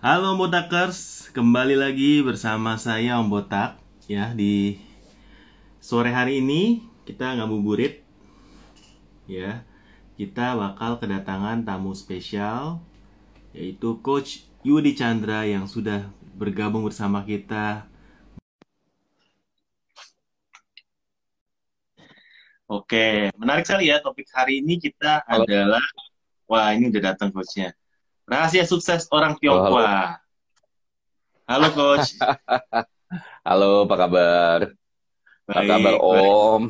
Halo Botakers, kembali lagi bersama saya Om Botak ya di sore hari ini kita ngabuburit ya kita bakal kedatangan tamu spesial yaitu Coach Yudi Chandra yang sudah bergabung bersama kita. Oke, menarik sekali ya topik hari ini kita Halo. adalah wah ini udah datang coachnya. Rahasia sukses orang Tionghoa. Halo coach. Halo, apa kabar? Apa Baik, kabar baik. Om?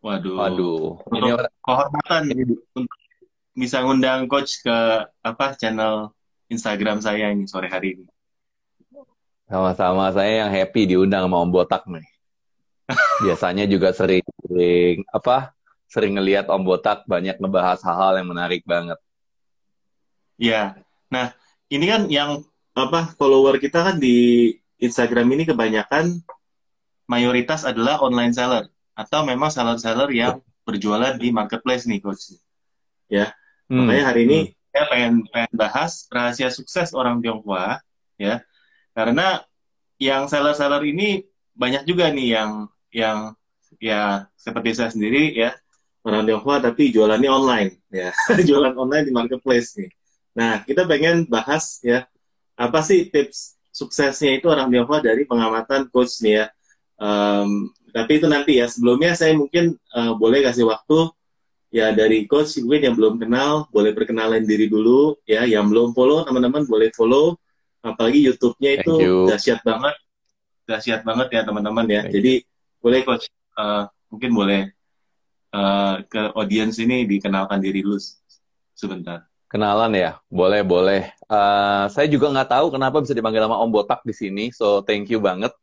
Waduh. Waduh, ini kehormatan ini untuk bisa ngundang coach ke apa channel Instagram saya ini sore hari ini. sama-sama saya yang happy diundang sama Om Botak nih. Biasanya juga sering, sering apa? Sering ngelihat Om Botak banyak ngebahas hal-hal yang menarik banget. Ya. Nah, ini kan yang apa follower kita kan di Instagram ini kebanyakan mayoritas adalah online seller atau memang seller-seller yang berjualan di marketplace nih coach. Ya. Hmm, Makanya hari ini hmm. saya pengen pengen bahas rahasia sukses orang Tionghoa ya. Karena yang seller-seller ini banyak juga nih yang yang ya seperti saya sendiri ya orang Tionghoa tapi jualannya online ya. Jualan online di marketplace nih. Nah, kita pengen bahas ya apa sih tips suksesnya itu orang Tionghoa dari pengamatan coach nih ya. Em, tapi itu nanti ya. Sebelumnya saya mungkin eh, boleh kasih waktu ya dari coach mungkin yang belum kenal boleh perkenalan diri dulu ya. Yang belum follow teman-teman boleh follow. Apalagi YouTube-nya itu dahsyat banget, dahsyat banget ya teman-teman ya. Thank Jadi boleh coach eh, mungkin boleh eh, ke audiens ini dikenalkan diri dulu sebentar. Kenalan ya? Boleh, boleh. Eh, saya juga nggak tahu kenapa bisa dipanggil sama Om Botak di sini, so thank you banget.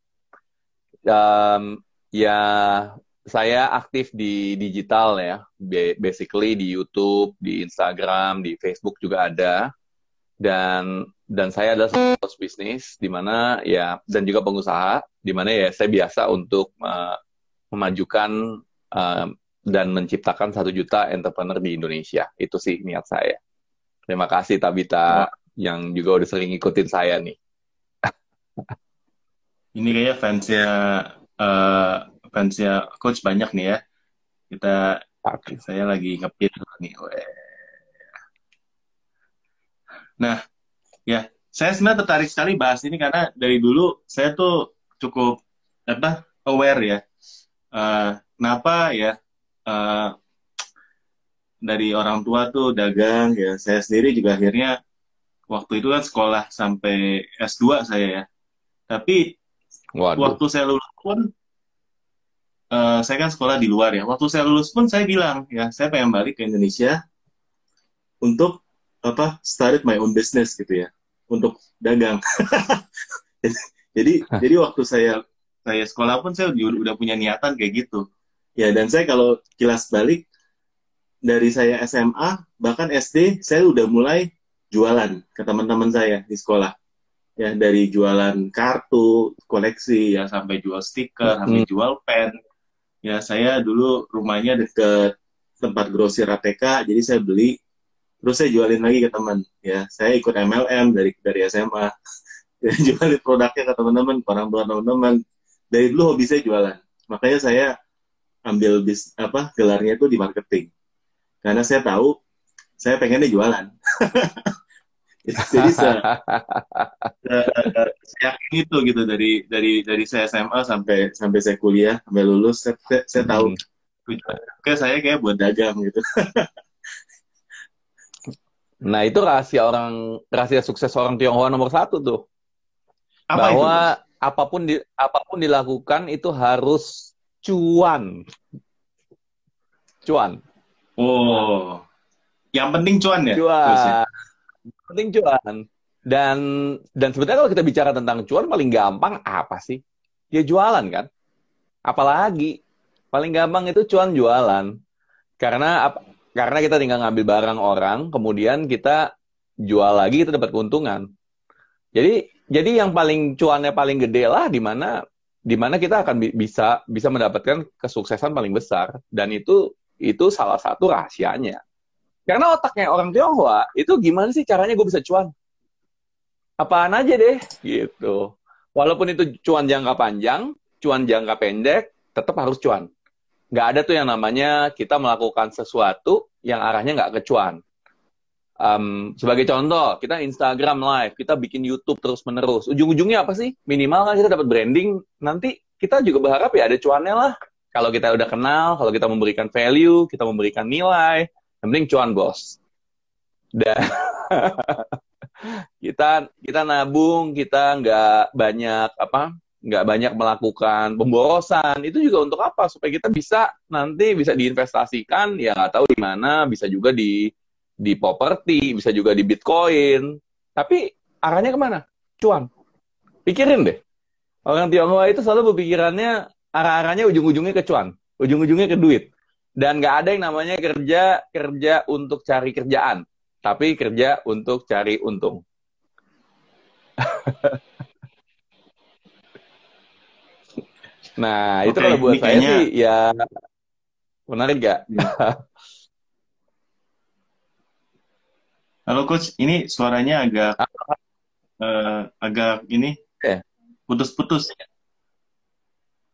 Um, ya, saya aktif di digital ya, Ba- basically di YouTube, di Instagram, di Facebook juga ada. Dan dan saya adalah sales bisnis di mana ya dan juga pengusaha di mana ya saya biasa untuk uh, memajukan um, dan menciptakan satu juta entrepreneur di Indonesia. Itu sih niat saya. Terima kasih Tabita yang juga udah sering ngikutin saya nih. Ini kayaknya fansnya eh, fansnya coach banyak nih ya. Kita saya lagi ngepin nih. Nah, ya saya sebenarnya tertarik sekali bahas ini karena dari dulu saya tuh cukup apa aware ya. Eh, kenapa ya eh, dari orang tua tuh dagang ya. Saya sendiri juga akhirnya waktu itu kan sekolah sampai S2 saya ya. Tapi Waduh. waktu saya lulus pun eh, saya kan sekolah di luar ya. Waktu saya lulus pun saya bilang ya saya pengen balik ke Indonesia untuk apa started my own business gitu ya untuk dagang. jadi jadi waktu saya saya sekolah pun saya udah, udah punya niatan kayak gitu. Ya dan saya kalau kilas balik dari saya SMA bahkan SD saya udah mulai jualan ke teman-teman saya di sekolah. Ya dari jualan kartu koleksi ya sampai jual stiker sampai Hmm. jual pen. Ya saya dulu rumahnya deket tempat grosir ATK jadi saya beli terus saya jualin lagi ke teman. Ya saya ikut MLM dari dari SMA jualin produknya ke teman-teman orang tua teman-teman. Dari dulu hobi saya jualan. Makanya saya ambil bis apa gelarnya itu di marketing karena saya tahu saya pengennya jualan jadi se- saya yakin itu gitu dari dari dari saya SMA sampai sampai saya kuliah sampai lulus saya, saya, saya tahu Hmm. tujuan kayak saya kayak buat dagang gitu Nah, itu rahasia orang rahasia sukses orang Tionghoa nomor satu tuh. apa itu Bahwa Mas? apa pun di, apa pun dilakukan itu harus cuan. Cuan. Oh yang penting cuan ya ya? Cuan. Penting cuan. Dan dan sebenarnya kalau kita bicara tentang cuan paling gampang apa sih? Ya jualan kan? Apalagi paling gampang itu cuan jualan. Karena karena kita tinggal ngambil barang orang, kemudian kita jual lagi kita dapat keuntungan. Jadi jadi yang paling cuannya paling gede lah di mana di mana kita akan bi- bisa bisa mendapatkan kesuksesan paling besar dan itu itu salah satu rahasianya. Karena otaknya orang Tionghoa itu gimana sih caranya gue bisa cuan? apaan aja deh gitu. Walaupun itu cuan jangka panjang, cuan jangka pendek, tetap harus cuan. Nggak ada tuh yang namanya kita melakukan sesuatu yang arahnya nggak ke cuan. Um, sebagai contoh, kita Instagram live, kita bikin YouTube terus menerus. Ujung-ujungnya apa sih? Minimal kan kita dapat branding. Nanti kita juga berharap ya ada cuannya lah. Kalau kita udah kenal, kalau kita memberikan value, kita memberikan nilai, yang penting cuan bos. Dan kita kita nabung, kita nggak banyak apa, nggak banyak melakukan pemborosan. Itu juga untuk apa? Supaya kita bisa nanti bisa diinvestasikan, ya nggak tahu di mana, bisa juga di di properti, bisa juga di Bitcoin. Tapi arahnya ke mana? Cuan. Pikirin deh. Orang Tionghoa itu selalu berpikirannya arah-arahnya ujung-ujungnya ke cuan, ujung-ujungnya ke duit. Dan nggak ada yang namanya kerja kerja untuk cari kerjaan, tapi kerja untuk cari untung. nah, itu kalau buat saya sih ya menarik gak? Halo coach, ini suaranya agak uh, agak ini putus-putus. Oh,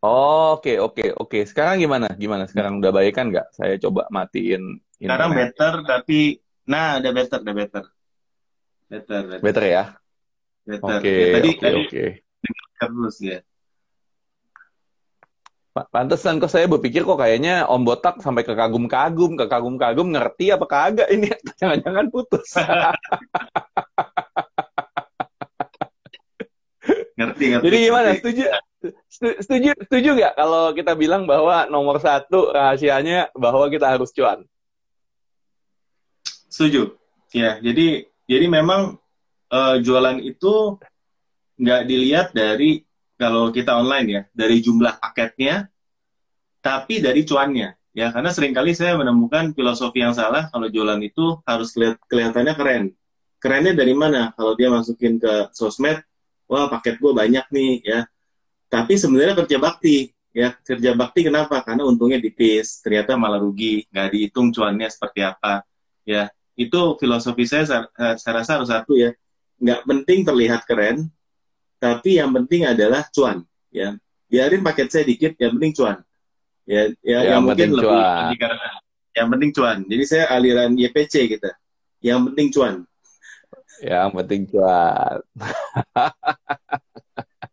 oke, oke, oke. Sekarang gimana? Gimana? Sekarang udah baik kan nggak? Saya coba matiin. Sekarang better, tapi nah, ada better, ada better. Better, better. Better ya? Better. Oke, tadi, oke, oke. Terus ya. Pantesan kok saya berpikir kok kayaknya Om Botak sampai ke kagum-kagum, ke kagum-kagum ngerti apa kagak ini? Jangan-jangan putus. ngerti, ngerti. Jadi gimana? Setuju? setuju setuju nggak kalau kita bilang bahwa nomor satu rahasianya bahwa kita harus cuan? Setuju. Ya, jadi jadi memang uh, jualan itu nggak dilihat dari kalau kita online ya, dari jumlah paketnya, tapi dari cuannya. Ya, karena sering kali saya menemukan filosofi yang salah kalau jualan itu harus kelihat, kelihatannya keren. Kerennya dari mana? Kalau dia masukin ke sosmed, wah paket gue banyak nih ya. Tapi sebenarnya kerja bakti ya. Kerja bakti kenapa? Karena untungnya tipis ternyata malah rugi nggak dihitung cuannya seperti apa ya. Itu filosofi saya eh, saya rasa harus satu ya. Nggak penting terlihat keren tapi yang penting adalah cuan ya. Biarin paket saya dikit yang penting cuan ya. Ya yang, yang mungkin lebih, lebih karena yang penting cuan. Jadi saya aliran YPC kita yang penting cuan yang penting cuan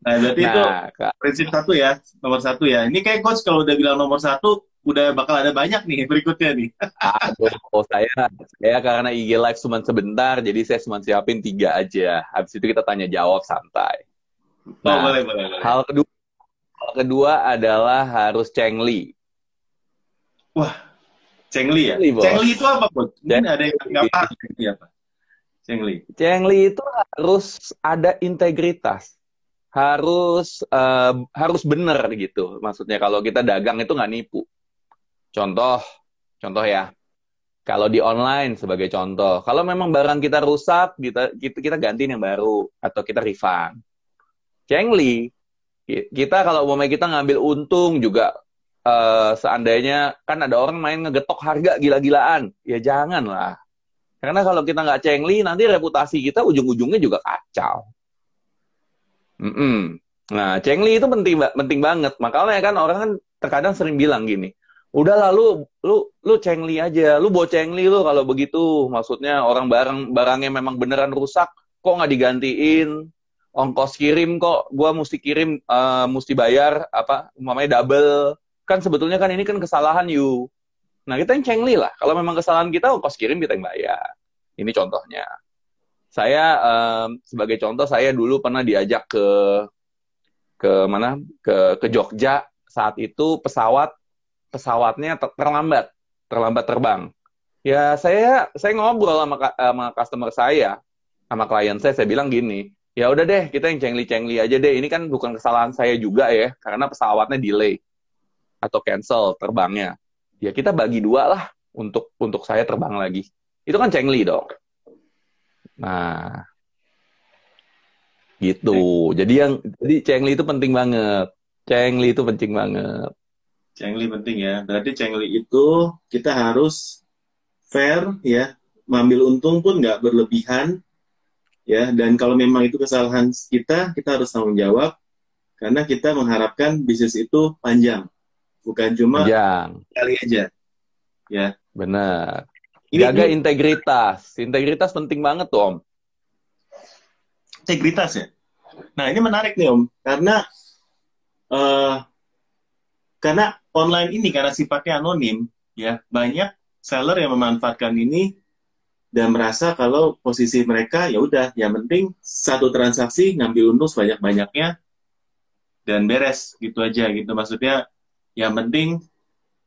Nah, berarti nah, itu Kak. prinsip satu ya, nomor satu ya. Ini kayak coach kalau udah bilang nomor satu, udah bakal ada banyak nih berikutnya nih. Aduh, oh, saya, saya karena IG live cuma sebentar, jadi saya cuma siapin tiga aja. Habis itu kita tanya jawab santai. Oh, nah, boleh, boleh, boleh. Hal kedua, hal kedua adalah harus cengli. Wah, cengli ya? Cengli, cengli itu apa, Bos? Ini ada yang nggak paham cengli apa? Cengli. Cengli itu harus ada integritas harus uh, harus benar gitu. Maksudnya kalau kita dagang itu nggak nipu. Contoh, contoh ya. Kalau di online sebagai contoh, kalau memang barang kita rusak, kita kita, kita gantiin yang baru atau kita refund. Cengli, kita kalau mau kita ngambil untung juga uh, seandainya kan ada orang main ngegetok harga gila-gilaan, ya jangan lah. Karena kalau kita nggak cengli, nanti reputasi kita ujung-ujungnya juga kacau. Mm -mm. Nah, cengli itu penting penting banget. Makanya kan orang kan terkadang sering bilang gini, udah lalu lu lu cengli aja, lu bawa cengli lu kalau begitu. Maksudnya orang barang barangnya memang beneran rusak, kok nggak digantiin? Ongkos kirim kok, gua mesti kirim, uh, mesti bayar apa, umpamanya double. Kan sebetulnya kan ini kan kesalahan you. Nah kita yang cengli lah. Kalau memang kesalahan kita, ongkos kirim kita yang bayar. Ini contohnya. Saya um, sebagai contoh saya dulu pernah diajak ke ke mana ke ke Jogja saat itu pesawat pesawatnya ter terlambat terlambat terbang. Ya saya saya ngobrol sama sama customer saya sama klien saya saya bilang gini ya udah deh kita yang cengli-cengli aja deh ini kan bukan kesalahan saya juga ya karena pesawatnya delay atau cancel terbangnya ya kita bagi dua lah untuk untuk saya terbang lagi itu kan cengli dong Nah, gitu. Jadi yang jadi Cengli itu penting banget. Cengli itu penting banget. Cengli penting ya. Berarti Cengli itu kita harus fair ya, mengambil untung pun nggak berlebihan. ya dan kalau memang itu kesalahan kita kita harus tanggung jawab karena kita mengharapkan bisnis itu panjang bukan cuma panjang. kali aja. Ya. Benar. Jaga ini, integritas. Integritas penting banget tuh om. Integritas ya? Nah ini menarik nih om. Karena uh, karena online ini karena sifatnya anonim ya banyak seller yang memanfaatkan ini dan merasa kalau posisi mereka ya udah yang penting satu transaksi ngambil untung sebanyak banyaknya dan beres. Gitu aja gitu. Maksudnya yang penting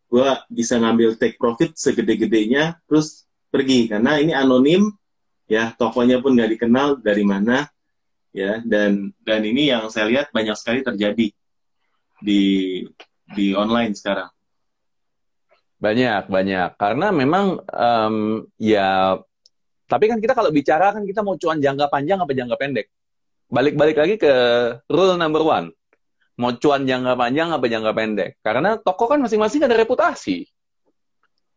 gue bisa ngambil take profit segede-gedenya terus pergi karena ini anonim ya tokonya pun nggak dikenal dari mana ya dan dan ini yang saya lihat banyak sekali terjadi di di online sekarang banyak banyak karena memang um, ya tapi kan kita kalau bicara kan kita mau cuan jangka panjang apa jangka pendek. Balik-balik lagi ke rule number one. Mau cuan jangka panjang apa jangka pendek. Karena toko kan masing-masing ada reputasi.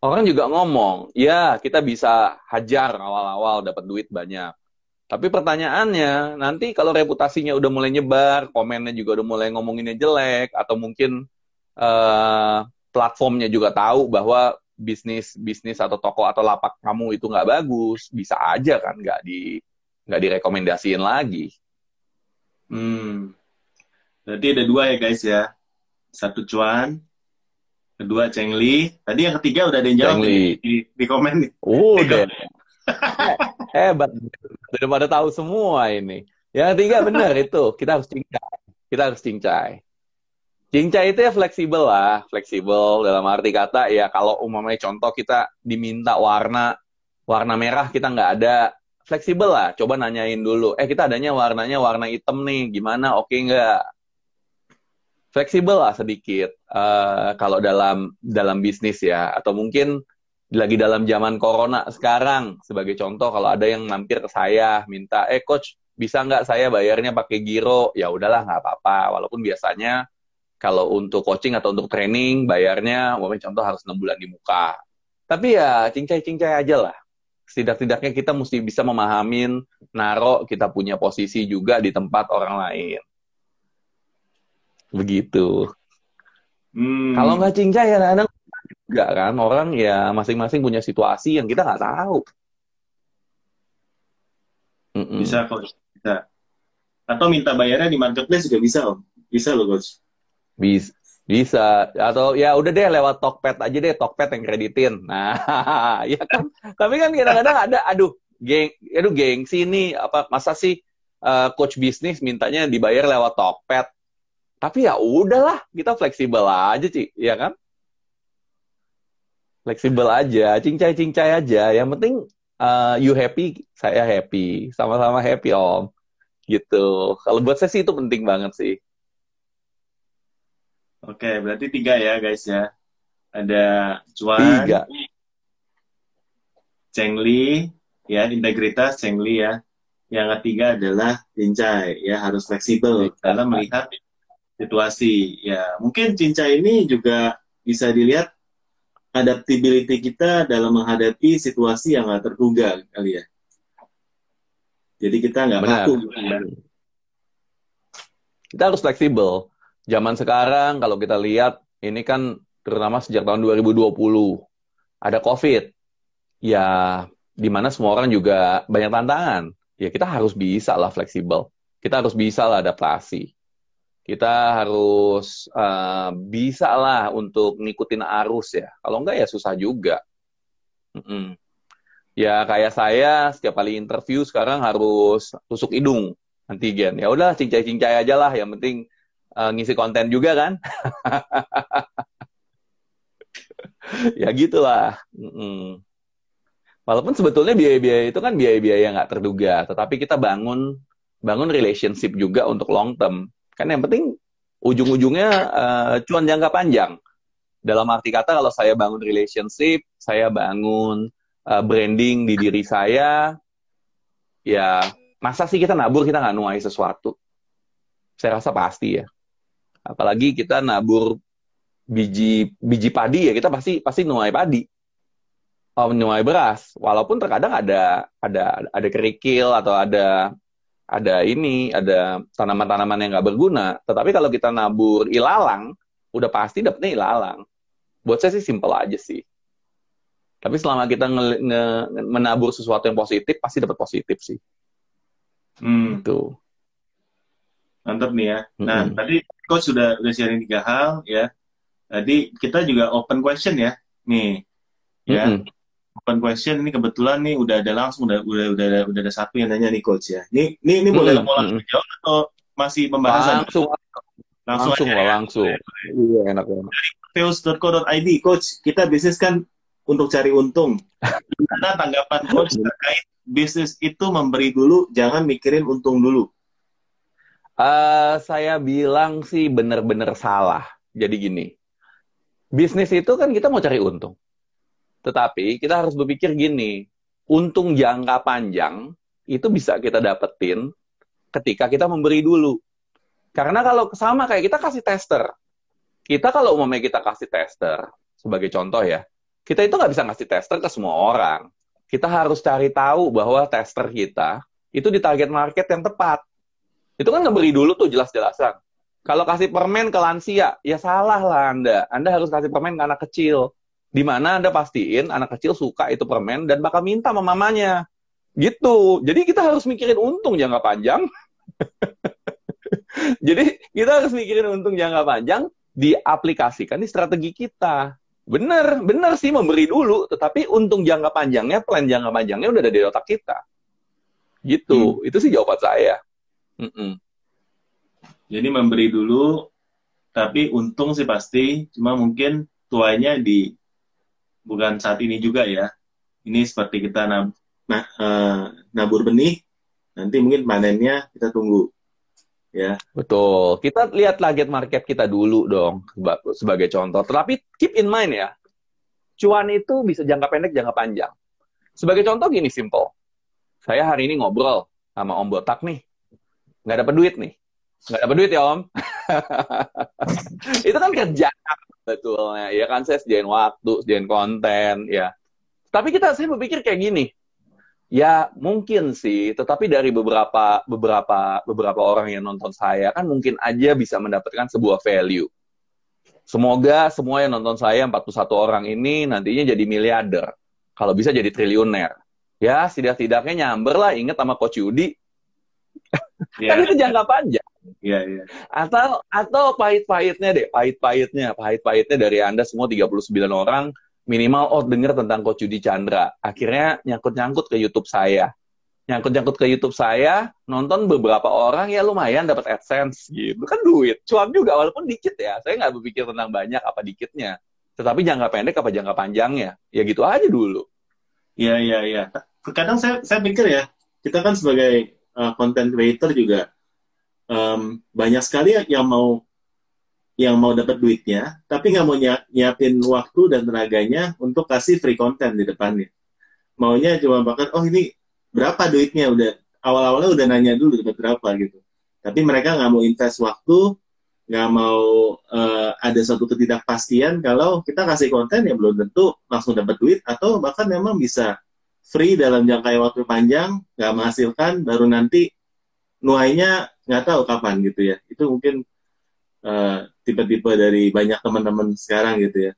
Orang juga ngomong, ya kita bisa hajar awal-awal dapat duit banyak. Tapi pertanyaannya, nanti kalau reputasinya udah mulai nyebar, komennya juga udah mulai ngomonginnya jelek, atau mungkin uh, platformnya juga tahu bahwa bisnis bisnis atau toko atau lapak kamu itu nggak bagus bisa aja kan nggak di nggak direkomendasiin lagi hmm berarti ada dua ya guys ya. Satu cuan kedua Chengli tadi yang ketiga udah ada yang jawab di, di, di komen nih. Uh, udah. hebat. Udah pada tahu semua ini. Yang ketiga benar itu. Kita harus cincai kita harus cincai Cincai itu ya fleksibel lah, fleksibel dalam arti kata ya kalau umumnya contoh kita diminta warna warna merah kita nggak ada, fleksibel lah. Coba nanyain dulu, eh kita adanya warnanya warna hitam nih, gimana? Oke nggak? Fleksibel lah sedikit uh, kalau dalam dalam bisnis ya, atau mungkin lagi dalam zaman corona sekarang sebagai contoh kalau ada yang mampir ke saya minta, eh coach bisa nggak saya bayarnya pakai giro? Ya udahlah nggak apa-apa, walaupun biasanya kalau untuk coaching atau untuk training bayarnya mungkin contoh harus enam bulan di muka. Tapi ya cincai-cincai aja lah. Setidak-tidaknya kita mesti bisa memahamin naro kita punya posisi juga di tempat orang lain begitu. Hmm. kalau nggak cincai ya kadang nggak kan? Orang ya masing-masing punya situasi yang kita nggak tahu. Bisa coach bisa. Atau minta bayarnya di marketplace juga bisa om. Bisa loh coach. Bisa bisa. Atau ya udah deh lewat Tokped aja deh Tokped yang kreditin. Nah, ya kan. Tapi kan kadang-kadang ada aduh, geng aduh geng sini apa masa sih uh, coach bisnis mintanya dibayar lewat Tokped. Tapi ya udahlah, kita fleksibel aja, sih ya kan? Fleksibel aja, cincai-cincai aja. Yang penting uh, you happy, saya happy, sama-sama happy om. Gitu. Kalau buat saya sih itu penting banget sih. Oke, berarti tiga ya guys ya. Ada cuan, tiga. cengli, ya integritas cengli ya. Yang ketiga adalah cincai, ya harus fleksibel dalam melihat situasi. Ya, mungkin cincai ini juga bisa dilihat adaptability kita dalam menghadapi situasi yang nggak terduga kali ya. Jadi kita nggak kaku. Kita harus fleksibel zaman sekarang kalau kita lihat ini kan terutama sejak tahun 2020 ada COVID. Ya di mana semua orang juga banyak tantangan. Ya kita harus bisa lah fleksibel. Kita harus bisa lah adaptasi. Kita harus uh, bisa lah untuk ngikutin arus ya. Kalau enggak ya susah juga. Mm -mm. Ya kayak saya setiap kali interview sekarang harus tusuk hidung antigen. Ya udah cincai-cincai aja lah. Yang penting uh, ngisi konten juga kan ya gitulah mm walaupun sebetulnya biaya-biaya itu kan biaya-biaya nggak terduga tetapi kita bangun bangun relationship juga untuk long term kan yang penting ujung-ujungnya uh, cuan jangka panjang. Dalam arti kata kalau saya bangun relationship saya bangun uh, branding di diri saya ya masa sih kita nabur kita nggak nuai sesuatu? Saya rasa pasti ya. Apalagi kita nabur biji biji padi ya kita pasti pasti nuai padi. Menuai beras. Walaupun terkadang ada ada ada kerikil atau ada ada ini, ada tanaman-tanaman yang nggak berguna. Tetapi kalau kita nabur ilalang, udah pasti dapetnya ilalang. Buat saya sih simpel aja sih. Tapi selama kita nge, nge, menabur sesuatu yang positif, pasti dapat positif sih. Hmm. Itu. Mantap nih ya. Nah, -hmm. tadi coach sudah udah sharing tiga hal ya. Tadi kita juga open question ya. Nih. Ya. -hmm open question ini kebetulan nih udah ada langsung udah udah udah ada, udah ada satu yang nanya nih coach ya. Ini ini ini boleh hmm, mau langsung hmm. jawab atau masih pembahasan? Langsung langsung langsung aja, ya? langsung. Iya enak banget. Dari coach kita bisnis kan untuk cari untung. Gimana tanggapan coach terkait bisnis itu memberi dulu, jangan mikirin untung dulu. Uh, saya bilang sih benar-benar salah. Jadi gini, bisnis itu kan kita mau cari untung. Tetapi kita harus berpikir gini, untung jangka panjang itu bisa kita dapetin ketika kita memberi dulu. Karena kalau sama kayak kita kasih tester, kita kalau umumnya kita kasih tester, sebagai contoh ya, kita itu nggak bisa ngasih tester ke semua orang. Kita harus cari tahu bahwa tester kita itu di target market yang tepat. Itu kan ngeberi dulu tuh jelas-jelasan. Kalau kasih permen ke lansia, ya salah lah Anda. Anda harus kasih permen ke anak kecil di mana Anda pastiin anak kecil suka itu permen dan bakal minta sama mamanya. Gitu. Jadi kita harus mikirin untung jangka panjang. Jadi kita harus mikirin untung jangka panjang diaplikasikan di strategi kita. Bener, bener sih memberi dulu, tetapi untung jangka panjangnya, plan jangka panjangnya udah ada di otak kita. Gitu, hmm. itu sih jawaban saya. Mm -mm. Jadi memberi dulu, tapi untung sih pasti, cuma mungkin tuanya di bukan saat ini juga ya. Ini seperti kita nab, nah, uh, nabur benih, nanti mungkin panennya kita tunggu. Ya. Betul. Kita lihat target market kita dulu dong sebagai contoh. Tetapi keep in mind ya, cuan itu bisa jangka pendek, jangka panjang. Sebagai contoh gini simple. Saya hari ini ngobrol sama Om Botak nih. Nggak dapat duit nih. Nggak dapat duit ya Om. itu kan kerja betulnya. Ya kan saya sediain waktu sediain konten ya. Tapi kita saya berpikir kayak gini. Ya mungkin sih. Tetapi dari beberapa beberapa beberapa orang yang nonton saya kan mungkin aja bisa mendapatkan sebuah value. Semoga semua yang nonton saya 41 orang ini nantinya jadi miliarder. Kalau bisa jadi triliuner. Ya setidak-tidaknya nyamber lah. Inget sama Coach Yudi yeah. kan itu jangka panjang Iya, iya. Atau atau pahit-pahitnya deh, pahit-pahitnya, pahit-pahitnya dari Anda semua 39 orang minimal oh dengar tentang Coach Yudi Chandra. Akhirnya nyangkut-nyangkut ke YouTube saya. Nyangkut-nyangkut ke YouTube saya, nonton beberapa orang ya lumayan dapat AdSense gitu. Kan duit, cuan juga walaupun dikit ya. Saya nggak berpikir tentang banyak apa dikitnya. Tetapi jangka pendek apa jangka panjangnya. Ya gitu aja dulu. Iya, iya, iya. Kadang saya saya pikir ya, kita kan sebagai uh, content creator juga um, banyak sekali yang mau yang mau dapat duitnya, tapi nggak mau nyiapin waktu dan tenaganya untuk kasih free content di depannya. Maunya cuma bahkan, oh ini berapa duitnya udah awal-awalnya udah nanya dulu dapat berapa gitu. Tapi mereka nggak mau invest waktu, nggak mau uh, ada satu ketidakpastian kalau kita kasih konten yang belum tentu langsung dapat duit atau bahkan memang bisa free dalam jangka waktu panjang, nggak menghasilkan, baru nanti nuainya nggak tahu kapan gitu ya. Itu mungkin uh, tipe-tipe dari banyak teman-teman sekarang gitu ya.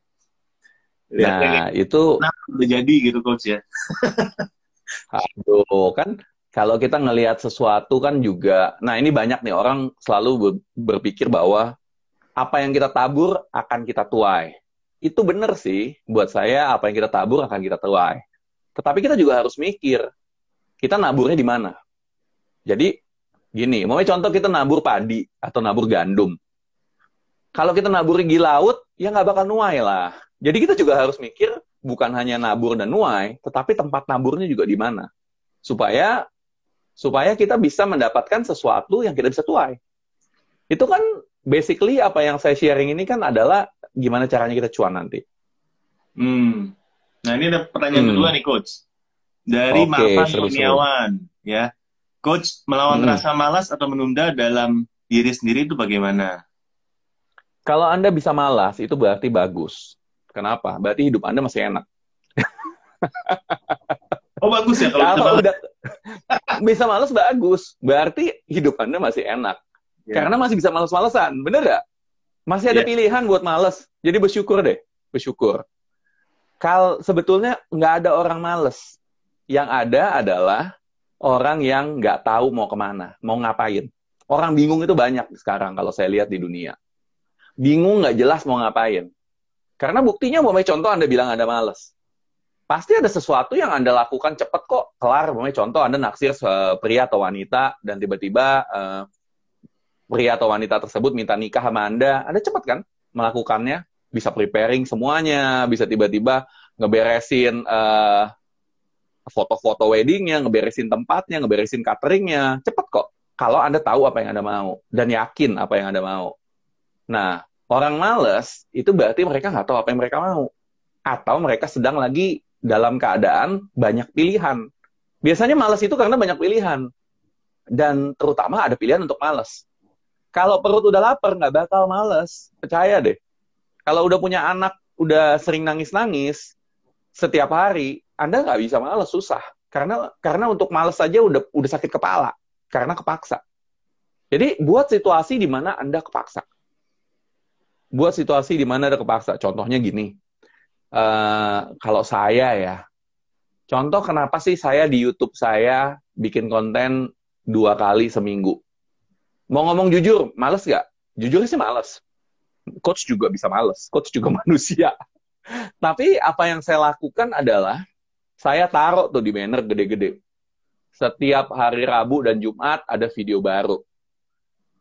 Lihat nah, itu udah jadi gitu coach ya. Aduh, kan kalau kita ngelihat sesuatu kan juga, nah ini banyak nih orang selalu berpikir bahwa apa yang kita tabur akan kita tuai. Itu benar sih, buat saya apa yang kita tabur akan kita tuai. Tetapi kita juga harus mikir, kita naburnya di mana. Jadi Gini, mau contoh kita nabur padi atau nabur gandum. Kalau kita nabur di laut, ya nggak bakal nuai lah. Jadi kita juga harus mikir bukan hanya nabur dan nuai, tetapi tempat naburnya juga di mana. Supaya supaya kita bisa mendapatkan sesuatu yang kita bisa tuai. Itu kan basically apa yang saya sharing ini kan adalah gimana caranya kita cuan nanti. Hmm. Nah ini ada pertanyaan hmm. kedua nih coach dari okay, Marvan Kurniawan ya. Coach, melawan hmm. rasa malas atau menunda dalam diri sendiri itu bagaimana? Kalau Anda bisa malas, itu berarti bagus. Kenapa? Berarti hidup Anda masih enak. oh bagus ya kalau, kalau udah bisa males bagus. Berarti hidup Anda masih enak. Yeah. Karena masih bisa males-malesan. Bener gak? Masih ada yeah. pilihan buat males. Jadi bersyukur deh. Bersyukur. Kal sebetulnya nggak ada orang males. Yang ada adalah orang yang nggak tahu mau ke mana, mau ngapain. Orang bingung itu banyak sekarang kalau saya lihat di dunia. Bingung nggak jelas mau ngapain. Karena buktinya, mau contoh Anda bilang Anda males pasti ada sesuatu yang Anda lakukan cepat kok, kelar. Umpamanya contoh Anda naksir pria atau wanita dan tiba-tiba uh, pria atau wanita tersebut minta nikah sama Anda, Anda cepat kan melakukannya? Bisa preparing semuanya, bisa tiba-tiba ngeberesin uh, foto-foto weddingnya, ngeberesin tempatnya, ngeberesin cateringnya, cepet kok. Kalau Anda tahu apa yang Anda mau dan yakin apa yang Anda mau. Nah, orang males itu berarti mereka nggak tahu apa yang mereka mau. Atau mereka sedang lagi dalam keadaan banyak pilihan. Biasanya males itu karena banyak pilihan. Dan terutama ada pilihan untuk males. Kalau perut udah lapar, nggak bakal males. Percaya deh. Kalau udah punya anak, udah sering nangis-nangis, setiap hari, Anda nggak bisa males, susah. Karena karena untuk males saja udah udah sakit kepala. Karena kepaksa. Jadi buat situasi di mana Anda kepaksa. Buat situasi di mana ada kepaksa. Contohnya gini, uh, kalau saya ya, contoh kenapa sih saya di YouTube saya bikin konten dua kali seminggu? Mau ngomong jujur, males gak? Jujur sih males. Coach juga bisa males, coach juga manusia. Tapi apa yang saya lakukan adalah, saya taruh tuh di banner gede-gede. Setiap hari Rabu dan Jumat ada video baru.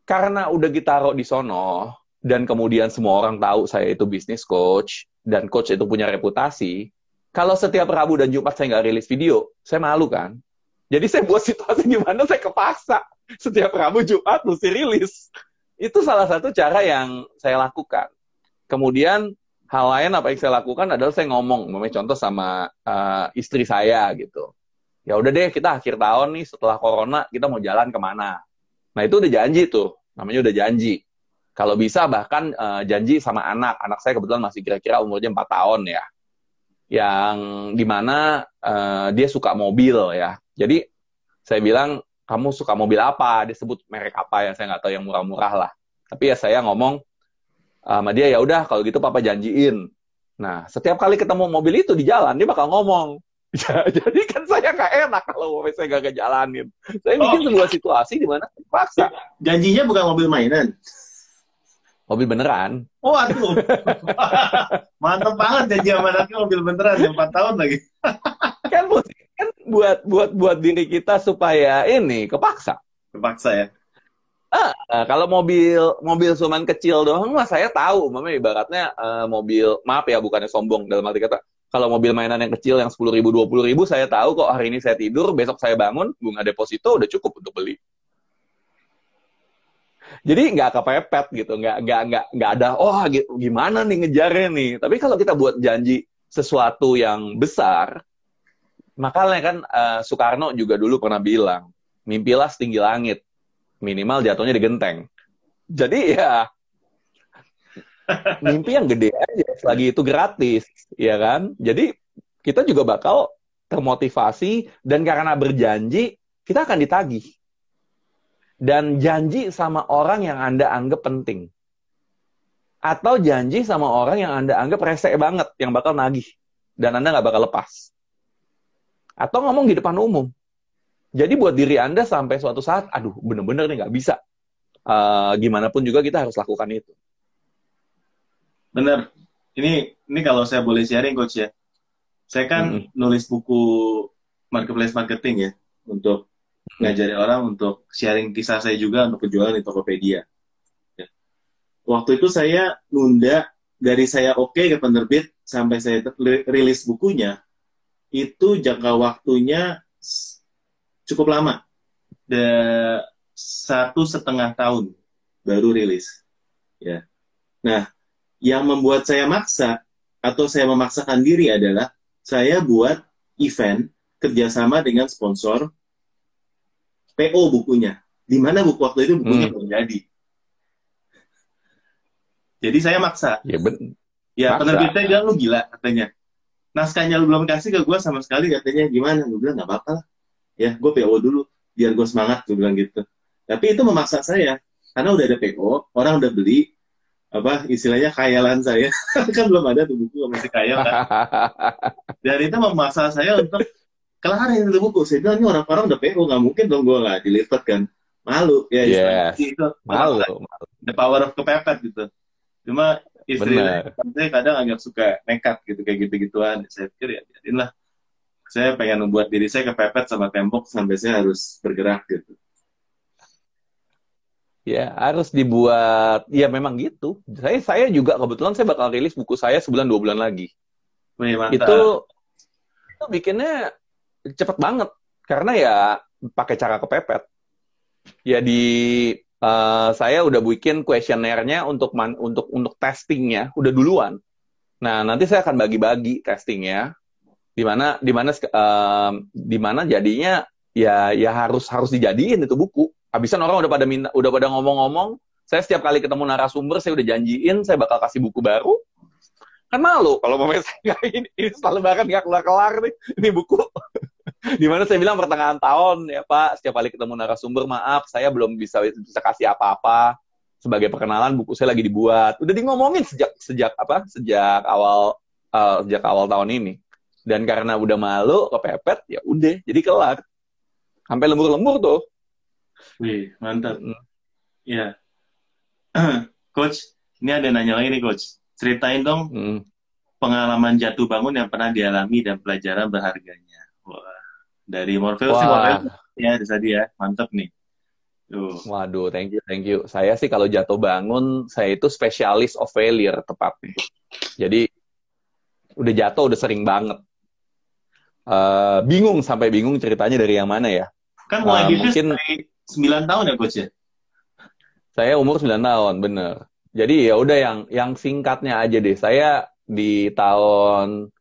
Karena udah kita taruh di sono, dan kemudian semua orang tahu saya itu bisnis coach, dan coach itu punya reputasi, kalau setiap Rabu dan Jumat saya nggak rilis video, saya malu kan? Jadi saya buat situasi gimana saya kepaksa setiap Rabu Jumat mesti rilis. Itu salah satu cara yang saya lakukan. Kemudian hal lain apa yang saya lakukan adalah saya ngomong, memang contoh sama uh, istri saya gitu. Ya udah deh kita akhir tahun nih setelah corona kita mau jalan ke mana. Nah itu udah janji tuh, namanya udah janji. Kalau bisa bahkan uh, janji sama anak. Anak saya kebetulan masih kira-kira umurnya 4 tahun ya. Yang di mana uh, dia suka mobil ya. Jadi saya bilang, kamu suka mobil apa? Dia sebut merek apa ya, saya nggak tahu yang murah-murah lah. Tapi ya saya ngomong sama dia, ya udah kalau gitu papa janjiin. Nah, setiap kali ketemu mobil itu di jalan, dia bakal ngomong. Jadi kan saya nggak enak kalau saya nggak ngejalanin. Saya bikin oh. sebuah situasi di mana paksa. Janjinya bukan mobil mainan. Mobil beneran. Oh, aduh. Mantap banget janji sama anaknya mobil beneran yang 4 tahun lagi. kan kan buat buat buat diri kita supaya ini kepaksa. Kepaksa ya. Ah, nah, kalau mobil mobil suman kecil doang mah saya tahu, memang ibaratnya uh, mobil maaf ya bukannya sombong dalam arti kata kalau mobil mainan yang kecil yang sepuluh ribu dua puluh ribu saya tahu kok hari ini saya tidur besok saya bangun bunga deposito udah cukup untuk beli jadi nggak kepepet gitu nggak nggak nggak nggak ada oh gimana nih ngejarnya nih tapi kalau kita buat janji sesuatu yang besar makanya kan uh, Soekarno juga dulu pernah bilang mimpilah setinggi langit minimal jatuhnya di genteng jadi ya mimpi yang gede aja lagi itu gratis ya kan jadi kita juga bakal termotivasi dan karena berjanji kita akan ditagih dan janji sama orang yang Anda anggap penting. Atau janji sama orang yang Anda anggap rese banget, yang bakal nagih. Dan Anda nggak bakal lepas. Atau ngomong di depan umum. Jadi buat diri Anda sampai suatu saat, aduh bener-bener nih nggak bisa. Uh, gimana pun juga kita harus lakukan itu. Bener. Ini ini kalau saya boleh sharing coach ya. Saya kan mm -hmm. nulis buku marketplace marketing ya untuk ngajari orang untuk sharing kisah saya juga untuk penjualan di Tokopedia. Ya. Waktu itu saya nunda dari saya oke okay ke penerbit sampai saya rilis bukunya itu jangka waktunya cukup lama, de satu setengah tahun baru rilis. Ya. Nah, yang membuat saya maksa atau saya memaksakan diri adalah saya buat event kerjasama dengan sponsor PO bukunya. Di mana buku waktu itu bukunya hmm. belum jadi. Jadi saya maksa. Ya, ben ya penerbitnya bilang lu gila katanya. Naskahnya lu belum kasih ke gue sama sekali katanya. Gimana? Gue bilang nggak apa-apa lah. Ya gue PO dulu biar gue semangat gue bilang gitu. Tapi itu memaksa saya karena udah ada PO orang udah beli apa istilahnya khayalan saya. Kan belum ada tuh buku masih khayal kan. Dan itu memaksa saya untuk kelarin itu buku. Saya bilang ini orang-orang udah PO nggak mungkin dong gue nggak dilipat kan. Malu ya yes. itu malu, malu. The power of kepepet gitu. Cuma istri saya kadang agak suka nekat gitu kayak gitu-gituan. Saya pikir ya jadilah saya pengen membuat diri saya kepepet sama tembok sampai saya harus bergerak gitu. Ya harus dibuat. Ya memang gitu. Saya saya juga kebetulan saya bakal rilis buku saya sebulan dua bulan lagi. Wih, itu itu bikinnya cepet banget. Karena ya pakai cara kepepet. Ya di uh, saya udah bikin kuesionernya untuk man, untuk untuk testingnya udah duluan. Nah nanti saya akan bagi-bagi testingnya, di mana di mana uh, di mana jadinya ya ya harus harus dijadiin itu buku. Habisan orang udah pada minta, udah pada ngomong-ngomong. Saya setiap kali ketemu narasumber saya udah janjiin saya bakal kasih buku baru. Kan malu kalau mau saya ini, ini selalu bahkan nggak kelar-kelar nih ini buku. Di mana saya bilang pertengahan tahun ya Pak, setiap kali ketemu narasumber maaf saya belum bisa bisa kasih apa-apa sebagai perkenalan buku saya lagi dibuat. Udah di ngomongin sejak sejak apa? Sejak awal uh, sejak awal tahun ini. Dan karena udah malu kepepet ya udah jadi kelar. Sampai lembur-lembur tuh. Wih, mantap. Hmm. Ya. coach, ini ada nanya lagi nih coach. Ceritain dong hmm. pengalaman jatuh bangun yang pernah dialami dan pelajaran berharganya. Wah dari Morpheus sih Morpheus ya tadi ya mantep nih Tuh. Waduh, thank you, thank you. Saya sih kalau jatuh bangun, saya itu spesialis of failure tepatnya. Jadi udah jatuh udah sering banget. Uh, bingung sampai bingung ceritanya dari yang mana ya? Kan mulai uh, bisnis mungkin, dari 9 tahun ya coach ya? Saya umur 9 tahun, bener. Jadi ya udah yang yang singkatnya aja deh. Saya di tahun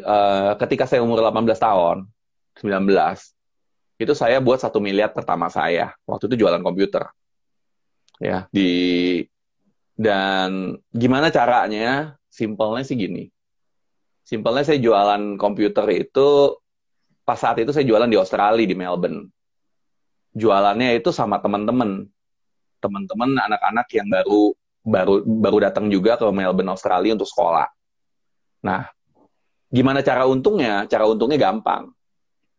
uh, ketika saya umur 18 tahun, 19 itu saya buat satu miliar pertama saya. Waktu itu jualan komputer. Ya di dan gimana caranya? Simpelnya sih gini. Simpelnya saya jualan komputer itu pas saat itu saya jualan di Australia di Melbourne. Jualannya itu sama teman-teman. Teman-teman anak-anak yang baru baru baru datang juga ke Melbourne Australia untuk sekolah. Nah gimana cara untungnya? Cara untungnya gampang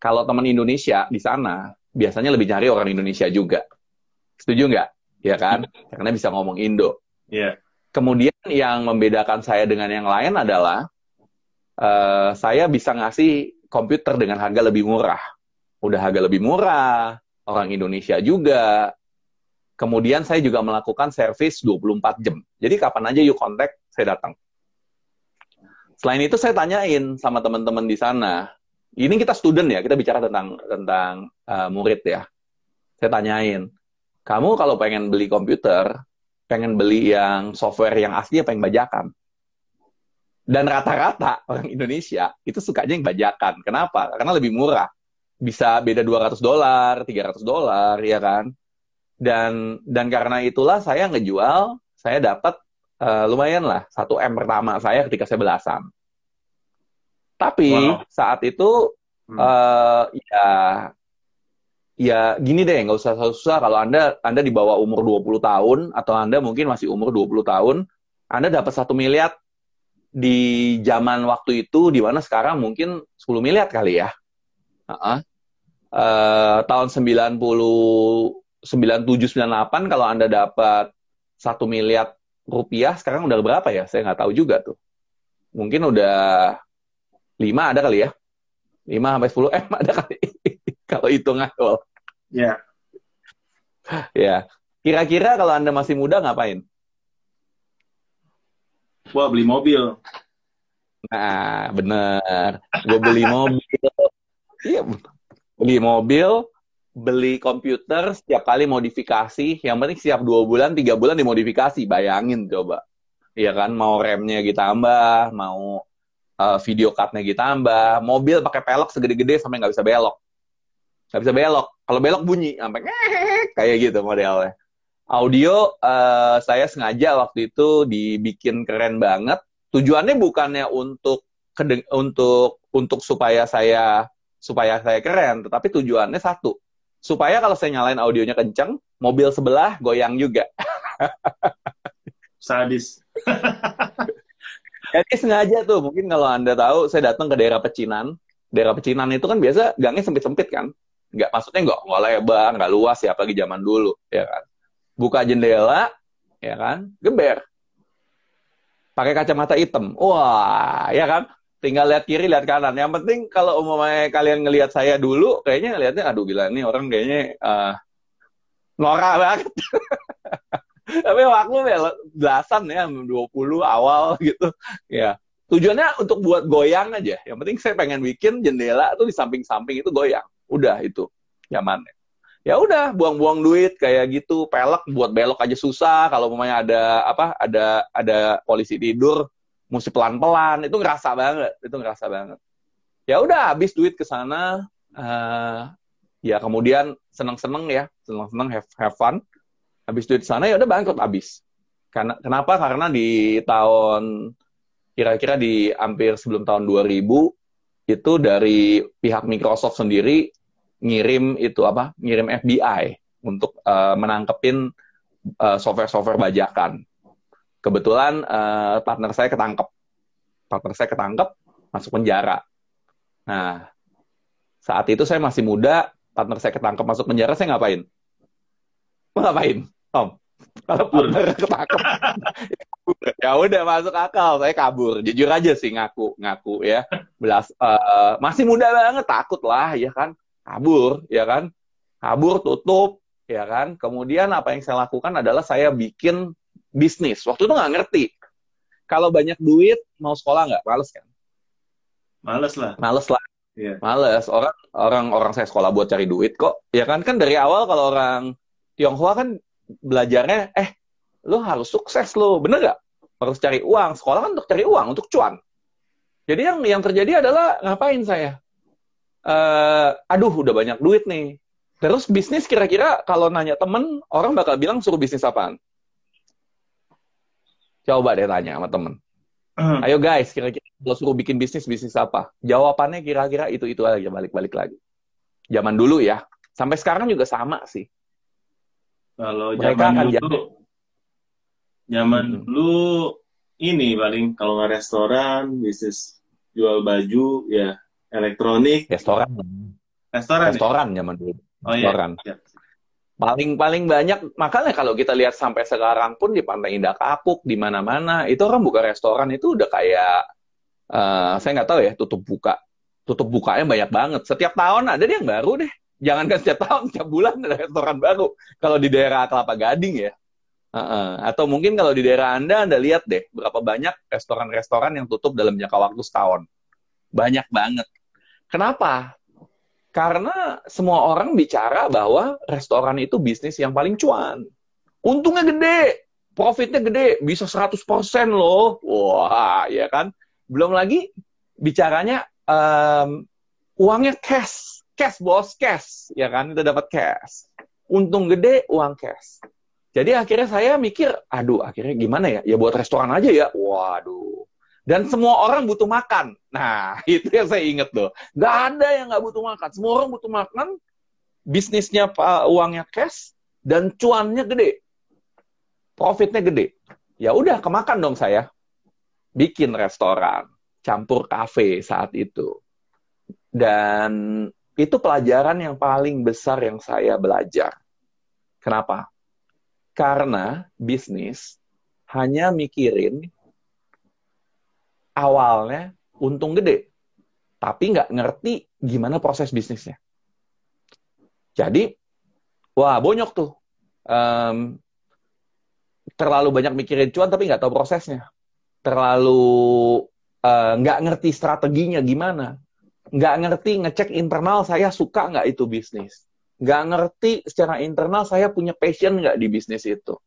kalau teman Indonesia di sana biasanya lebih cari orang Indonesia juga. Setuju nggak? Ya kan? Karena bisa ngomong Indo. Iya. Yeah. Kemudian yang membedakan saya dengan yang lain adalah uh, saya bisa ngasih komputer dengan harga lebih murah. Udah harga lebih murah, orang Indonesia juga. Kemudian saya juga melakukan servis 24 jam. Jadi kapan aja yuk kontak, saya datang. Selain itu saya tanyain sama teman-teman di sana, ini kita student ya, kita bicara tentang tentang uh, murid ya. Saya tanyain, kamu kalau pengen beli komputer, pengen beli yang software yang asli apa yang bajakan? Dan rata-rata orang Indonesia itu sukanya yang bajakan. Kenapa? Karena lebih murah. Bisa beda 200 dolar, 300 dolar, ya kan? Dan dan karena itulah saya ngejual, saya dapat uh, lumayan lah, 1 M pertama saya ketika saya belasan tapi wow. saat itu hmm. uh, ya ya gini deh, nggak usah susah kalau Anda Anda di bawah umur 20 tahun atau Anda mungkin masih umur 20 tahun, Anda dapat satu miliar di zaman waktu itu di mana sekarang mungkin 10 miliar kali ya. Uh -uh. Uh, tahun 90 97 98 kalau Anda dapat satu miliar rupiah sekarang udah berapa ya? Saya nggak tahu juga tuh. Mungkin udah 5 ada kali ya? 5 sampai 10 M ada kali. kalau hitungan awal. Ya. Ya. Kira-kira kalau Anda masih muda ngapain? Wah, beli mobil. Nah, bener. Gue beli mobil. Iya, beli mobil, beli komputer, setiap kali modifikasi. Yang penting setiap dua bulan, tiga bulan dimodifikasi. Bayangin coba. Iya kan, mau remnya ditambah, mau uh, video cardnya tambah, mobil pakai pelok segede-gede sampai nggak bisa belok, nggak bisa belok. Kalau belok bunyi sampai kayak gitu modelnya. Audio uh, saya sengaja waktu itu dibikin keren banget. Tujuannya bukannya untuk untuk untuk supaya saya supaya saya keren, tetapi tujuannya satu, supaya kalau saya nyalain audionya kenceng, mobil sebelah goyang juga. Sadis. Jadi sengaja tuh, mungkin kalau Anda tahu, saya datang ke daerah Pecinan. Daerah Pecinan itu kan biasa gangnya sempit-sempit kan. Nggak, maksudnya nggak, nggak lebar, nggak luas ya, apalagi zaman dulu, ya kan. Buka jendela, ya kan, geber. Pakai kacamata hitam. Wah, ya kan. Tinggal lihat kiri, lihat kanan. Yang penting kalau umumnya kalian ngelihat saya dulu, kayaknya lihatnya, aduh gila, ini orang kayaknya uh, norak banget. tapi waktu ya belasan ya 20 awal gitu. Ya tujuannya untuk buat goyang aja. Yang penting saya pengen bikin jendela tuh di samping-samping itu goyang. Udah itu nyamannya. Ya udah buang-buang duit kayak gitu pelek buat belok aja susah. Kalau mamanya ada apa ada ada polisi tidur mesti pelan-pelan itu ngerasa banget itu ngerasa banget. Ya udah habis duit ke sana uh, ya kemudian seneng-seneng ya seneng-seneng have, have fun habis duit sana ya udah bangkrut habis. Karena kenapa? Karena di tahun kira-kira di hampir sebelum tahun 2000 itu dari pihak Microsoft sendiri ngirim itu apa? Ngirim FBI untuk uh, menangkepin uh, software-software bajakan. Kebetulan uh, partner saya ketangkep. Partner saya ketangkep, masuk penjara. Nah, saat itu saya masih muda, partner saya ketangkep masuk penjara, saya ngapain? Ngapain? Om, kalau partner ketangkep, ya udah masuk akal. Saya kabur, jujur aja sih ngaku, ngaku ya. Belas, uh, masih muda banget, takut lah, ya kan. Kabur, ya kan. Kabur, tutup, ya kan. Kemudian apa yang saya lakukan adalah saya bikin bisnis. Waktu itu nggak ngerti. Kalau banyak duit, mau sekolah nggak? Males kan? Males lah. Males lah. Yeah. Males. Orang orang orang saya sekolah buat cari duit kok. Ya kan kan dari awal kalau orang Tionghoa kan belajarnya eh lo harus sukses lo bener gak harus cari uang. Sekolah kan untuk cari uang untuk cuan. Jadi yang yang terjadi adalah ngapain saya? Uh, aduh udah banyak duit nih. Terus bisnis kira-kira kalau nanya temen orang bakal bilang suruh bisnis apaan? Coba deh tanya sama temen. Hmm. ayo guys kira-kira kalau suruh bikin bisnis bisnis apa? Jawabannya kira-kira itu itu aja balik-balik lagi. Zaman dulu ya. Sampai sekarang juga sama sih kalau zaman dulu, zaman hmm. dulu ini paling kalau nggak restoran, bisnis jual baju, ya elektronik. Restoran. Restoran. Ya? Restoran ya? zaman dulu. Oh, iya. restoran. Iya. Paling paling banyak makanya kalau kita lihat sampai sekarang pun di Pantai Indah Kapuk di mana-mana itu orang buka restoran itu udah kayak uh, saya nggak tahu ya tutup buka tutup bukanya banyak banget. Setiap tahun ada yang baru deh jangankan setiap tahun, setiap bulan ada restoran baru. Kalau di daerah Kelapa Gading ya. Uh -uh. Atau mungkin kalau di daerah Anda, Anda lihat deh berapa banyak restoran-restoran yang tutup dalam jangka waktu setahun. Banyak banget. Kenapa? Karena semua orang bicara bahwa restoran itu bisnis yang paling cuan. Untungnya gede, profitnya gede, bisa 100% loh. Wah, ya kan? Belum lagi bicaranya um, uangnya cash cash bos cash. Ya kan? Kita dapat cash. Untung gede uang cash. Jadi akhirnya saya mikir aduh akhirnya gimana ya? Ya buat restoran aja ya. Waduh. Dan semua orang butuh makan. Nah itu yang saya inget tuh. Nggak ada yang nggak butuh makan. Semua orang butuh makan bisnisnya uangnya cash dan cuannya gede. Profitnya gede. Ya udah kemakan dong saya. Bikin restoran campur kafe saat itu. Dan itu pelajaran yang paling besar yang saya belajar. Kenapa? Karena bisnis hanya mikirin awalnya untung gede, tapi nggak ngerti gimana proses bisnisnya. Jadi, wah bonyok tuh. Um, terlalu banyak mikirin cuan tapi nggak tahu prosesnya. Terlalu eh, nggak uh, ngerti strateginya gimana nggak ngerti ngecek internal saya suka nggak itu bisnis. Nggak ngerti secara internal saya punya passion nggak di bisnis itu.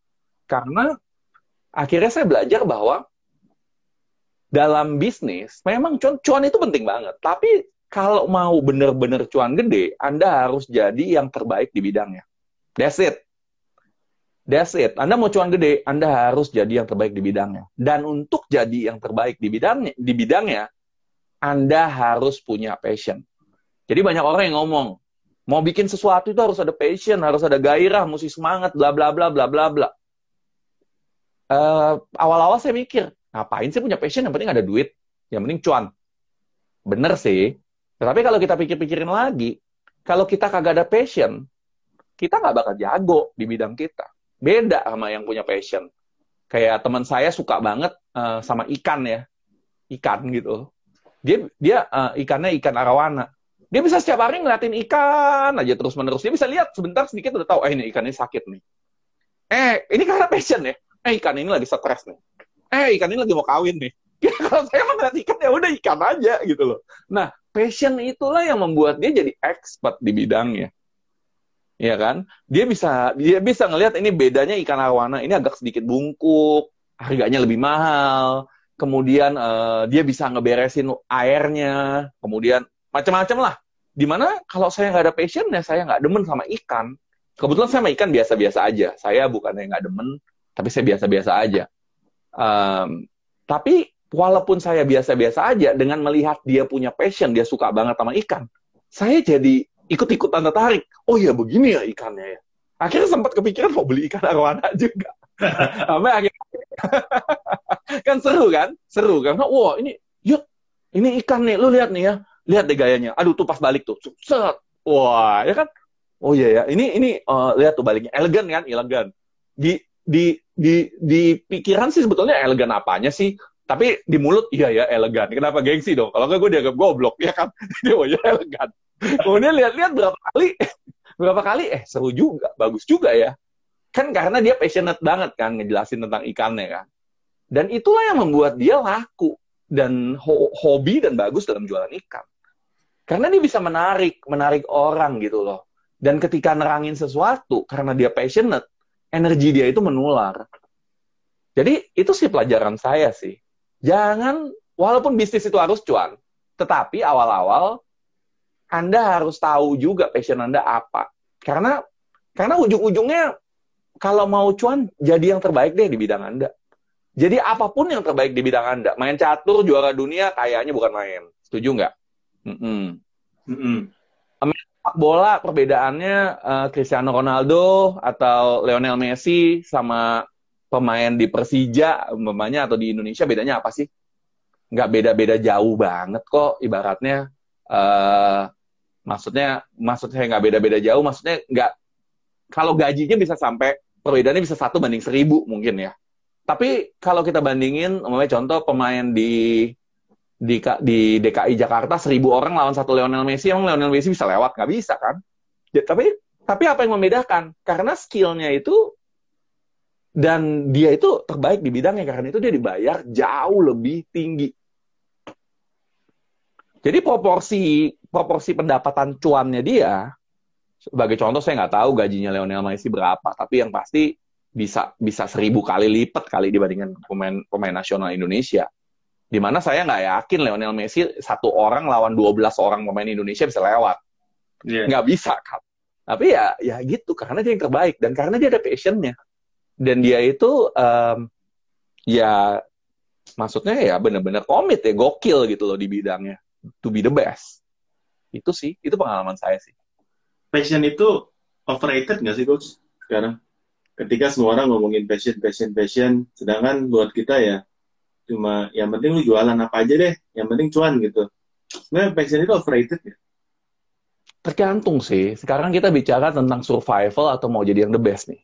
Karena akhirnya saya belajar bahwa dalam bisnis memang cuan, cuan itu penting banget. Tapi kalau mau bener-bener cuan gede, Anda harus jadi yang terbaik di bidangnya. That's it. That's it. Anda mau cuan gede, Anda harus jadi yang terbaik di bidangnya. Dan untuk jadi yang terbaik di bidangnya, di bidangnya Anda harus punya passion. Jadi banyak orang yang ngomong, mau bikin sesuatu itu harus ada passion, harus ada gairah, mesti semangat, bla bla bla bla bla bla. Uh, awal-awal saya mikir, ngapain sih punya passion? Yang penting ada duit, yang penting cuan. Bener sih. Tetapi kalau kita pikir-pikirin lagi, kalau kita kagak ada passion, kita nggak bakal jago di bidang kita. Beda sama yang punya passion. Kayak teman saya suka banget uh, sama ikan ya, ikan gitu. Dia dia uh, ikannya ikan arawana. Dia bisa setiap hari ngeliatin ikan aja terus menerus. Dia bisa lihat sebentar sedikit udah tahu, eh ini ikan ini sakit nih. Eh ini karena passion ya. Eh ikan ini lagi stres nih. Eh ikan ini lagi mau kawin nih. Ya, kalau saya melihat ikan ya udah ikan aja gitu loh. Nah passion itulah yang membuat dia jadi expert di bidangnya ya kan? Dia bisa dia bisa ngelihat ini bedanya ikan arowana ini agak sedikit bungkuk, harganya lebih mahal. Kemudian uh, dia bisa ngeberesin airnya, kemudian macam-macam lah. Di mana kalau saya nggak ada passion ya saya nggak demen sama ikan. Kebetulan saya sama ikan biasa-biasa aja. Saya bukan yang nggak demen, tapi saya biasa-biasa aja. Um, tapi walaupun saya biasa-biasa aja, dengan melihat dia punya passion, dia suka banget sama ikan, saya jadi ikut-ikutan tertarik. Oh ya begini ya ikannya ya. Akhirnya sempat kepikiran mau beli ikan arwana juga. Sampai akhirnya kan seru kan? Seru kan? Wah ini, yuk ini ikan nih, lu lihat nih ya. Lihat deh gayanya. Aduh tuh pas balik tuh. Set. Wah, ya kan? Oh iya ya. Ini ini uh, lihat tuh baliknya elegan kan? Elegan. Di di di di pikiran sih sebetulnya elegan apanya sih? Tapi di mulut iya ya elegan. Kenapa gengsi dong? Kalau nggak gue dianggap goblok ya kan? Dia oh ya elegan. Kemudian lihat-lihat berapa kali, berapa kali, eh seru juga, bagus juga ya. Kan karena dia passionate banget kan ngejelasin tentang ikannya kan. Dan itulah yang membuat dia laku dan ho hobi dan bagus dalam jualan ikan. Karena dia bisa menarik, menarik orang gitu loh. Dan ketika nerangin sesuatu, karena dia passionate, energi dia itu menular. Jadi itu sih pelajaran saya sih. Jangan, walaupun bisnis itu harus cuan, tetapi awal-awal anda harus tahu juga passion Anda apa. Karena karena ujung-ujungnya kalau mau cuan jadi yang terbaik deh di bidang Anda. Jadi apa pun yang terbaik di bidang Anda. Main catur juara dunia kayaknya bukan main. Setuju nggak? Mm -mm. Mm -mm. bola perbedaannya uh, Cristiano Ronaldo atau Lionel Messi sama pemain di Persija umpamanya atau di Indonesia bedanya apa sih? Nggak beda-beda jauh banget kok ibaratnya uh, Maksudnya, maksud saya nggak beda-beda jauh. Maksudnya nggak, kalau gajinya bisa sampai perbedaannya bisa satu banding seribu mungkin ya. Tapi kalau kita bandingin, umpamanya contoh pemain di di di DKI Jakarta seribu orang lawan satu Lionel Messi, emang Lionel Messi bisa lewat nggak bisa kan? Ya, tapi tapi apa yang membedakan? Karena skillnya itu dan dia itu terbaik di bidangnya karena itu dia dibayar jauh lebih tinggi. Jadi proporsi proporsi pendapatan cuannya dia, sebagai contoh saya nggak tahu gajinya Lionel Messi berapa, tapi yang pasti bisa bisa seribu kali lipat kali dibandingkan pemain pemain nasional Indonesia. Di mana saya nggak yakin Lionel Messi satu orang lawan 12 orang pemain Indonesia bisa lewat. Yeah. Nggak bisa kan. Tapi ya ya gitu karena dia yang terbaik dan karena dia ada passionnya dan dia itu um, ya maksudnya ya benar-benar komit ya gokil gitu loh di bidangnya to be the best. Itu sih, itu pengalaman saya sih. Passion itu overrated nggak sih coach sekarang? Ketika semua orang ngomongin passion, passion, passion, sedangkan buat kita ya cuma yang penting lu jualan apa aja deh, yang penting cuan gitu. Sebenarnya passion itu overrated ya? Tergantung sih. Sekarang kita bicara tentang survival atau mau jadi yang the best nih.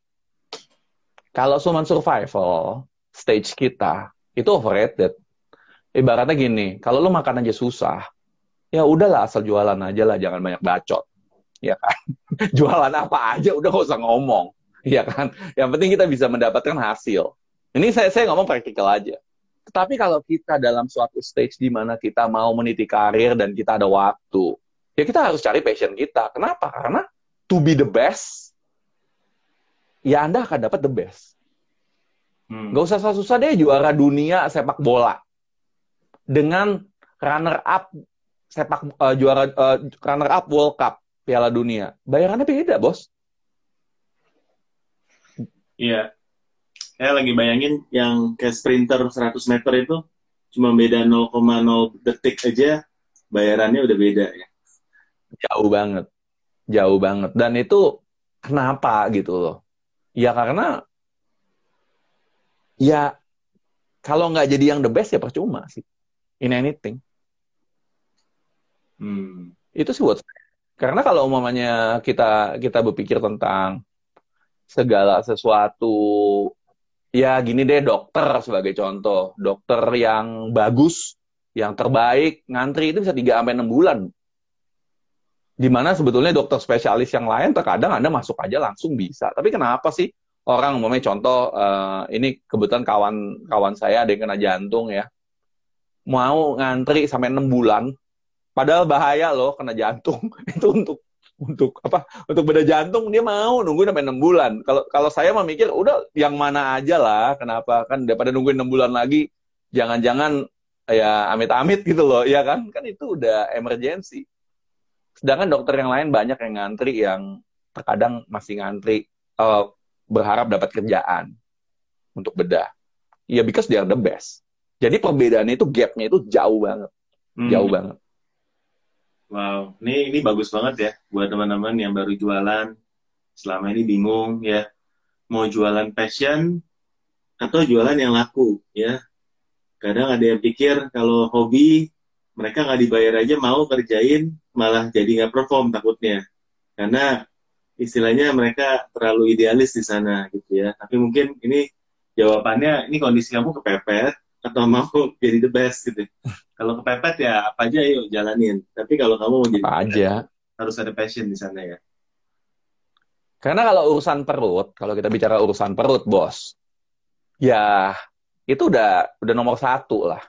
Kalau cuma survival, stage kita, itu overrated. Ibaratnya gini, kalau lu makan aja susah, ya udahlah asal jualan aja lah jangan banyak bacot ya kan? Jualan apa aja udah gak usah ngomong. Ya kan? Yang penting kita bisa mendapatkan hasil. Ini saya saya ngomong praktikal aja. Tetapi kalau kita dalam suatu stage di mana kita mau meniti karir dan kita ada waktu ya kita harus cari passion kita. Kenapa? Karena to be the best ya anda akan dapat the best. Hmm. Gak usah susah-susah deh juara dunia sepak bola. Dengan runner up sepak uh, juara uh, runner up World Cup Piala Dunia. Bayarannya beda, Bos. Iya. Saya lagi bayangin yang kayak sprinter 100 meter itu cuma beda 0,0 detik aja bayarannya udah beda ya. Jauh banget. Jauh banget. Dan itu kenapa gitu loh. Ya karena ya kalau nggak jadi yang the best ya percuma sih. In anything. Hmm. Itu sih buat saya. Karena kalau umumnya kita kita berpikir tentang segala sesuatu ya gini deh dokter sebagai contoh. Dokter yang bagus yang terbaik ngantri itu bisa 3 sampai enam bulan. Di mana sebetulnya dokter spesialis yang lain terkadang anda masuk aja langsung bisa. Tapi kenapa sih orang umpamanya contoh uh, ini kebetulan kawan kawan saya ada yang kena jantung ya. Mau ngantri sampai enam bulan padahal bahaya loh kena jantung. Itu untuk untuk apa? Untuk beda jantung dia mau nunggu sampai enam bulan. Kalau kalau saya memikir udah yang mana aja lah kenapa? Kan daripada nungguin enam bulan lagi jangan-jangan ya amit-amit gitu loh ya kan? Kan itu udah emergency. Sedangkan dokter yang lain banyak yang ngantri yang terkadang masih ngantri uh, berharap dapat kerjaan untuk bedah. Ya because they are the best. Jadi perbedaannya itu gapnya itu jauh banget. Hmm. jauh banget Wow, ini ini bagus banget ya buat teman-teman yang baru jualan selama ini bingung ya mau jualan passion atau jualan yang laku ya. Kadang ada yang pikir kalau hobi mereka nggak dibayar aja mau kerjain malah jadi nggak perform takutnya karena istilahnya mereka terlalu idealis di sana gitu ya. Tapi mungkin ini jawabannya ini kondisi kamu kepepet atau mau jadi the best gitu. Kalau kepepet ya apa aja yuk jalanin. Tapi kalau kamu mau jadi apa aja harus ada passion di sana ya. Karena kalau urusan perut, kalau kita bicara urusan perut, bos, ya itu udah udah nomor satu lah.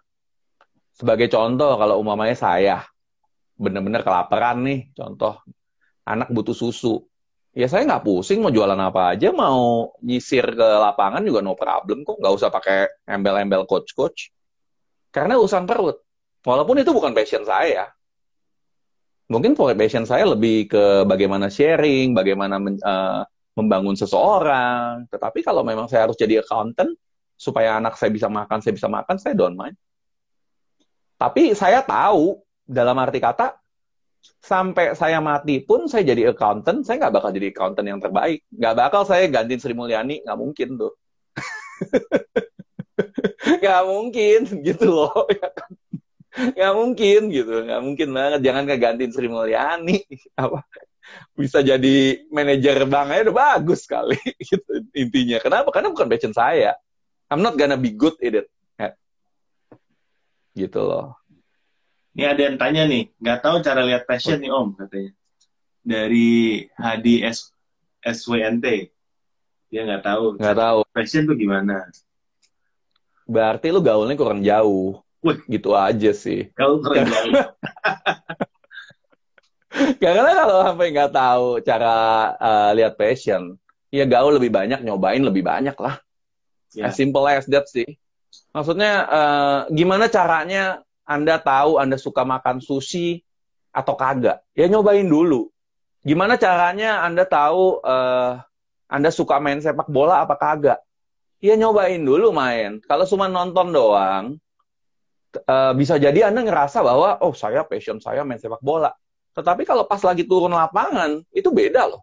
Sebagai contoh, kalau umpamanya saya bener-bener kelaparan nih, contoh anak butuh susu, ya saya nggak pusing mau jualan apa aja, mau nyisir ke lapangan juga no problem kok, nggak usah pakai embel-embel coach-coach. Karena urusan perut. Walaupun itu bukan passion saya. Mungkin passion saya lebih ke bagaimana sharing, bagaimana men, uh, membangun seseorang. Tetapi kalau memang saya harus jadi accountant, supaya anak saya bisa makan, saya bisa makan, saya don't mind. Tapi saya tahu, dalam arti kata, sampai saya mati pun saya jadi accountant, saya nggak bakal jadi accountant yang terbaik. Nggak bakal saya gantiin Sri Mulyani, nggak mungkin tuh. nggak mungkin gitu loh. Ya kan? nggak mungkin gitu nggak mungkin banget jangan kegantiin Sri Mulyani apa bisa jadi manajer banknya udah bagus sekali gitu intinya kenapa karena bukan passion saya I'm not gonna be good in it ya. gitu loh ini ada yang tanya nih nggak tahu cara lihat passion nih om katanya dari Hadi S SWNT dia nggak tahu nggak tahu passion tuh gimana berarti lu gaulnya kurang jauh Wih. Gitu aja sih. Kalau keren Karena kalau sampai nggak tahu cara uh, lihat passion, ya gaul lebih banyak, nyobain lebih banyak lah. Yeah. As simple as that sih. Maksudnya uh, gimana caranya Anda tahu Anda suka makan sushi atau kagak? Ya nyobain dulu. Gimana caranya Anda tahu uh, Anda suka main sepak bola apa kagak? Ya nyobain dulu main. Kalau cuma nonton doang, uh, bisa jadi Anda ngerasa bahwa, oh saya passion saya main sepak bola. Tetapi kalau pas lagi turun lapangan, itu beda loh.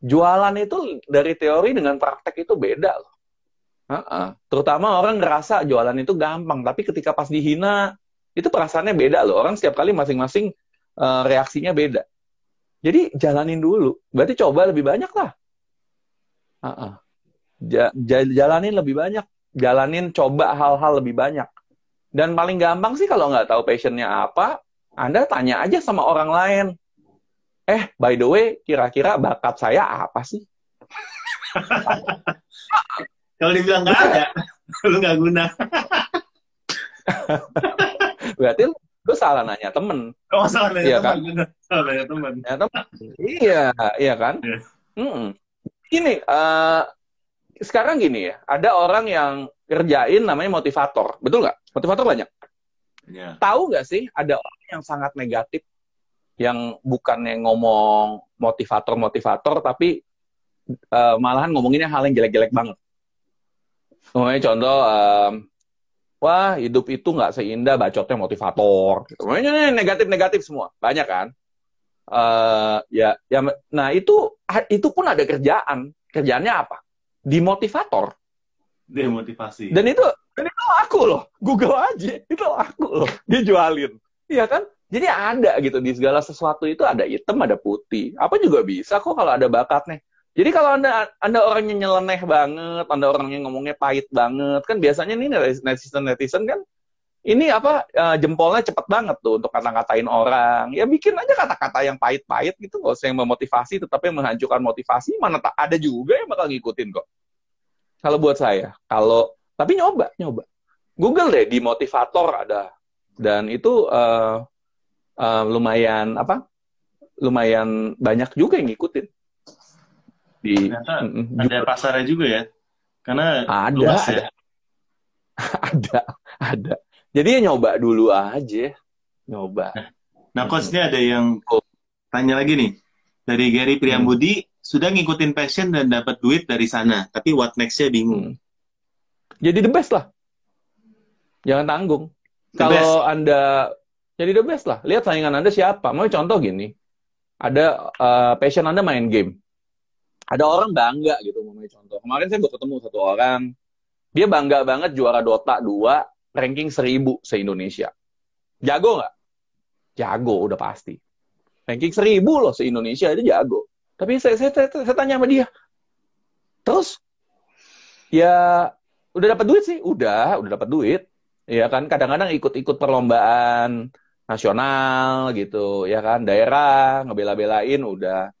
Jualan itu dari teori dengan praktek itu beda loh. Uh-uh. Terutama orang ngerasa jualan itu gampang, tapi ketika pas dihina, itu perasaannya beda loh. Orang setiap kali masing-masing uh, reaksinya beda. Jadi jalanin dulu. Berarti coba lebih banyak lah. Uh-uh. Ja- jalanin lebih banyak. Jalanin coba hal-hal lebih banyak. Dan paling gampang sih kalau nggak tahu passionnya apa, Anda tanya aja sama orang lain. Eh, by the way, kira-kira bakat saya apa sih? kalau dibilang nggak ada, lu nggak guna. Berarti lu, lu salah nanya temen. Oh, salah nanya iya, temen. Kan? Salah nanya temen. Ya, temen. iya, iya kan? Yeah. Mm -mm. Ini, uh, sekarang gini ya, ada orang yang kerjain namanya motivator. Betul nggak? Motivator banyak. Yeah. Tahu nggak sih ada orang yang sangat negatif yang bukannya ngomong motivator-motivator tapi uh, malahan ngomonginnya hal yang jelek-jelek banget. Ngomongnya contoh um, wah hidup itu nggak seindah bacotnya motivator. Gitu. negatif-negatif semua, banyak kan? Uh, ya, ya, nah itu itu pun ada kerjaan. Kerjaannya apa? Dimotivator. Demotivasi. Dan itu dan itu aku loh. Google aja, itu aku loh. Dia jualin. Iya kan? Jadi ada gitu di segala sesuatu itu ada hitam, ada putih. Apa juga bisa kok kalau ada bakatnya. Jadi kalau anda anda orangnya nyeleneh banget, anda orangnya ngomongnya pahit banget, kan biasanya nih netizen netizen kan ini apa uh, jempolnya cepet banget tuh untuk kata-katain orang. Ya bikin aja kata-kata yang pahit-pahit gitu, nggak usah yang memotivasi, tetapi yang menghancurkan motivasi. Mana tak ada juga yang bakal ngikutin kok. Kalau buat saya, kalau tapi nyoba, nyoba. Google deh di motivator ada dan itu uh, uh, lumayan apa? Lumayan banyak juga yang ngikutin di Ternyata ada pasarnya juga ya? Karena ada. luas ya. ada ada. Jadi ya nyoba dulu aja. Nyoba. Nah coach ini ada yang tanya lagi nih. Dari Gary Priambudi hmm. sudah ngikutin passion dan dapat duit dari sana tapi what nextnya bingung. Hmm. jadi the best lah. Jangan tanggung. Kalau anda jadi the best lah. Lihat saingan anda siapa. Mau contoh gini. Ada uh, passion anda main game ada orang bangga gitu mau contoh. Kemarin saya baru ketemu satu orang, dia bangga banget juara Dota 2 ranking 1000 se-Indonesia. Jago nggak? Jago udah pasti. Ranking 1000 loh se-Indonesia aja jago. Tapi saya, saya, saya, saya tanya sama dia, terus ya udah dapat duit sih, udah, udah dapat duit. Ya kan, kadang-kadang ikut-ikut perlombaan nasional gitu, ya kan, daerah ngebela-belain udah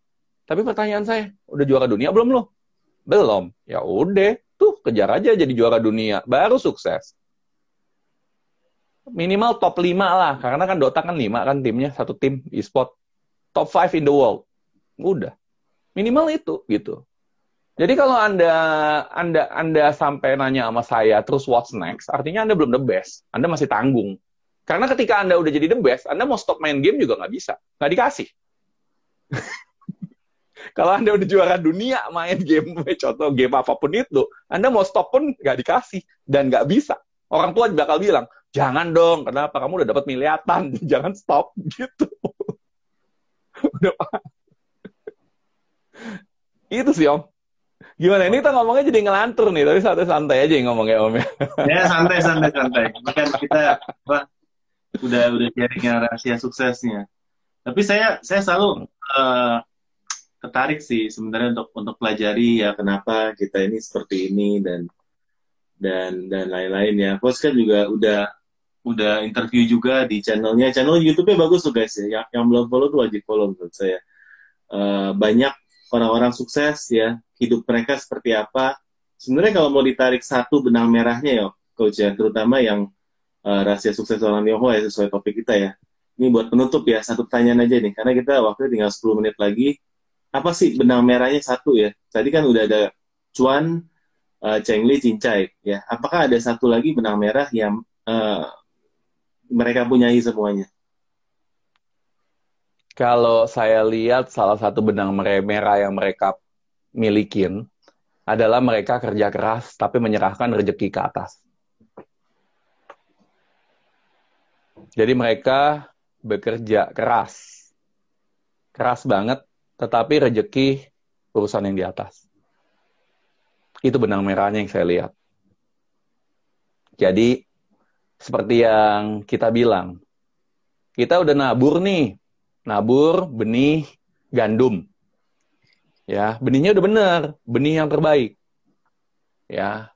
tapi pertanyaan saya, udah juara dunia belum lo? Belum. Ya udah, tuh kejar aja jadi juara dunia, baru sukses. Minimal top 5 lah, karena kan Dota kan 5 kan timnya, satu tim e-sport. Top 5 in the world. Udah. Minimal itu gitu. Jadi kalau Anda Anda Anda sampai nanya sama saya terus what's next, artinya Anda belum the best. Anda masih tanggung. Karena ketika Anda udah jadi the best, Anda mau stop main game juga nggak bisa. Nggak dikasih. Kalau Anda udah juara dunia main game, contoh game apa pun itu, Anda mau stop pun nggak dikasih dan nggak bisa. Orang tua bakal bilang, jangan dong, kenapa kamu udah dapat miliatan, jangan stop gitu. udah itu sih om. Gimana ini kita ngomongnya jadi ngelantur nih, tapi santai-santai aja yang ngomongnya om ya. Ya santai santai santai. Kan kita udah udah sharing rahasia suksesnya. Tapi saya saya selalu uh, tertarik sih sebenarnya untuk untuk pelajari ya kenapa kita ini seperti ini dan dan dan lain-lain ya. Coach kan juga udah udah interview juga di channelnya. Channel YouTube-nya bagus tuh guys ya. Yang, yang belum follow tuh wajib follow menurut saya. Uh, banyak orang-orang sukses ya. Hidup mereka seperti apa. Sebenarnya kalau mau ditarik satu benang merahnya ya, coach ya, terutama yang uh, rahasia sukses orang Tionghoa ya sesuai topik kita ya. Ini buat penutup ya, satu pertanyaan aja nih, karena kita waktu tinggal 10 menit lagi apa sih benang merahnya satu ya? Tadi kan udah ada Cuan, uh, Cheng Li, Cincai ya. Apakah ada satu lagi benang merah yang uh, mereka punyai semuanya? Kalau saya lihat salah satu benang merah yang mereka milikin adalah mereka kerja keras tapi menyerahkan rezeki ke atas. Jadi mereka bekerja keras. Keras banget tetapi rejeki urusan yang di atas. Itu benang merahnya yang saya lihat. Jadi, seperti yang kita bilang, kita udah nabur nih, nabur benih gandum. Ya, benihnya udah bener, benih yang terbaik. Ya,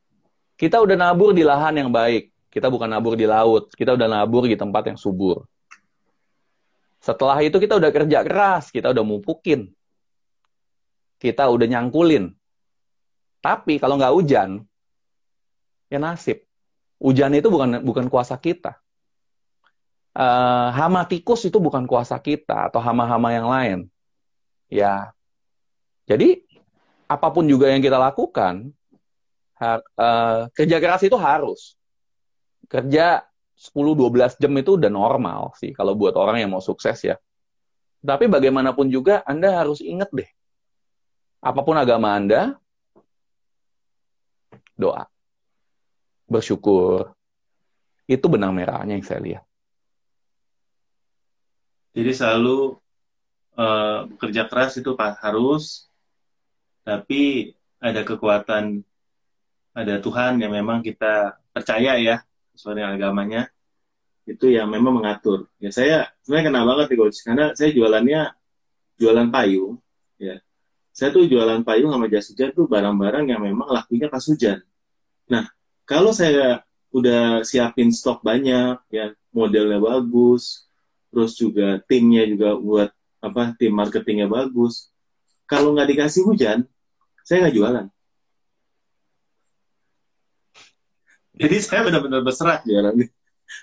kita udah nabur di lahan yang baik. Kita bukan nabur di laut, kita udah nabur di tempat yang subur. Setelah itu kita udah kerja keras, kita udah mupukin. Kita udah nyangkulin. Tapi kalau nggak hujan, ya nasib. Hujan itu bukan bukan kuasa kita. Uh, hama tikus itu bukan kuasa kita atau hama-hama yang lain. Ya. Jadi apa pun juga yang kita lakukan, uh, kerja keras itu harus. Kerja 10-12 jam itu udah normal sih kalau buat orang yang mau sukses ya. Tapi bagaimanapun juga Anda harus ingat deh. Apa pun agama Anda, doa. Bersyukur. Itu benang merahnya yang saya lihat. Jadi selalu uh, bekerja keras itu harus, tapi ada kekuatan, ada Tuhan yang memang kita percaya ya sesuai dengan agamanya itu yang memang mengatur. Ya saya sebenarnya kenal banget nih coach karena saya jualannya jualan payung ya. Saya tuh jualan payung sama jas hujan tuh barang-barang yang memang lakunya pas hujan. Nah, kalau saya udah siapin stok banyak ya, modelnya bagus, terus juga timnya juga buat apa tim marketingnya bagus. Kalau nggak dikasih hujan, saya nggak jualan. Jadi saya benar-benar berserah jualan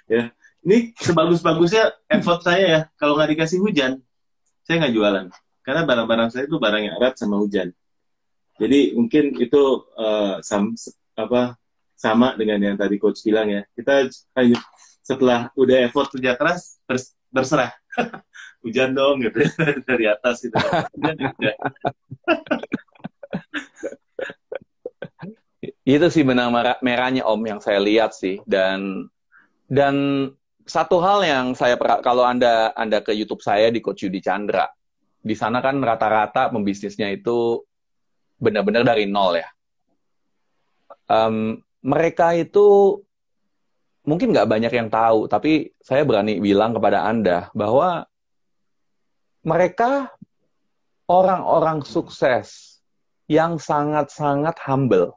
ya. Ini sebagus-bagusnya effort saya ya. Kalau nggak dikasih hujan saya nggak jualan. Karena barang-barang saya itu barang yang erat sama hujan. Jadi mungkin itu uh, sam, apa sama dengan yang tadi coach bilang ya. Kita setelah udah effort kerja keras bers, berserah. Hujan dong gitu. Dari atas gitu itu sih benang merahnya om yang saya lihat sih dan dan satu hal yang saya kalau anda anda ke YouTube saya di Coach Yudi Chandra, di sana kan rata-rata pembisnisnya itu benar-benar dari nol ya. Um, mereka itu mungkin nggak banyak yang tahu, tapi saya berani bilang kepada anda bahwa mereka orang-orang sukses yang sangat-sangat humble,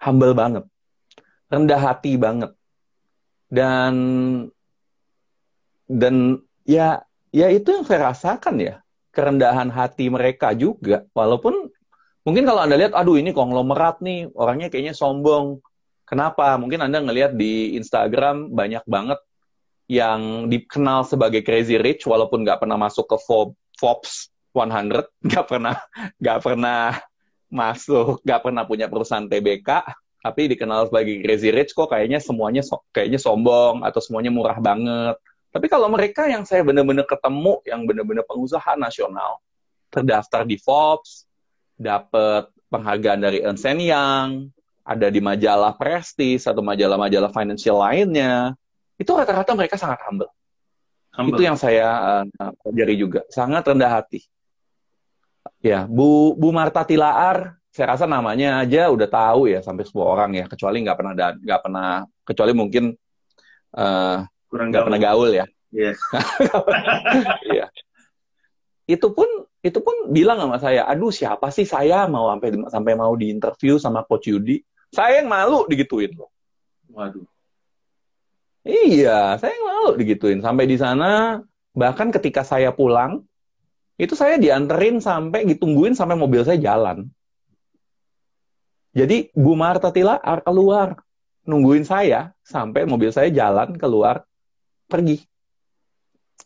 humble banget, rendah hati banget, dan dan ya ya itu yang saya rasakan ya. Kerendahan hati mereka juga. Walaupun mungkin kalau anda lihat aduh ini konglomerat nih. Orangnya kayaknya sombong. Kenapa? Mungkin anda ngelihat di Instagram banyak banget yang dikenal sebagai crazy rich walaupun nggak pernah masuk ke Forbes 100 nggak pernah nggak pernah masuk nggak pernah punya perusahaan TBK tapi dikenal sebagai crazy rich kok kayaknya semuanya so, kayaknya sombong atau semuanya murah banget tapi kalau mereka yang saya benar-benar ketemu, yang benar-benar pengusaha nasional, terdaftar di Forbes, dapat penghargaan dari Ernst Young, ada di majalah Prestige atau majalah-majalah financial lainnya, itu rata-rata mereka sangat humble. humble. Itu yang saya uh, pelajari juga, sangat rendah hati. Ya, Bu Bu Marta Tilaar, saya rasa namanya aja udah tahu ya sampai semua orang ya, kecuali nggak pernah nggak pernah kecuali mungkin uh, kurang nggak pernah gaul. ya. Iya. Yeah. itu pun itu pun bilang sama saya aduh siapa sih saya mau sampai sampai mau diinterview sama coach Yudi? Saya yang malu digituin loh. Waduh. Iya saya yang malu digituin. Sampai di sana bahkan ketika saya pulang itu saya dianterin sampai ditungguin sampai mobil saya jalan jadi Bu Marta Tila keluar nungguin saya sampai mobil saya jalan keluar pergi.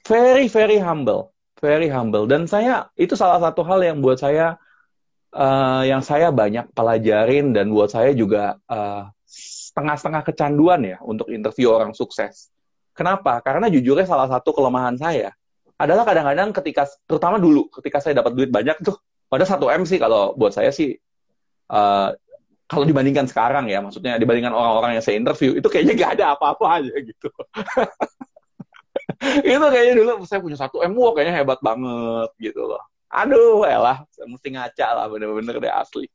Very very humble, very humble. Dan saya itu salah satu hal yang buat saya uh, yang saya banyak pelajarin dan buat saya juga uh, setengah-setengah kecanduan ya untuk interview orang sukses. Kenapa? Karena jujurnya salah satu kelemahan saya adalah kadang-kadang ketika terutama dulu ketika saya dapat duit banyak tuh pada satu m sih kalau buat saya sih uh, kalau dibandingkan sekarang ya maksudnya dibandingkan orang-orang yang saya interview itu kayaknya gak ada apa-apa aja gitu itu kayaknya dulu saya punya satu M, wah kayaknya hebat banget gitu loh. Aduh, lah, saya mesti ngaca lah bener-bener deh asli.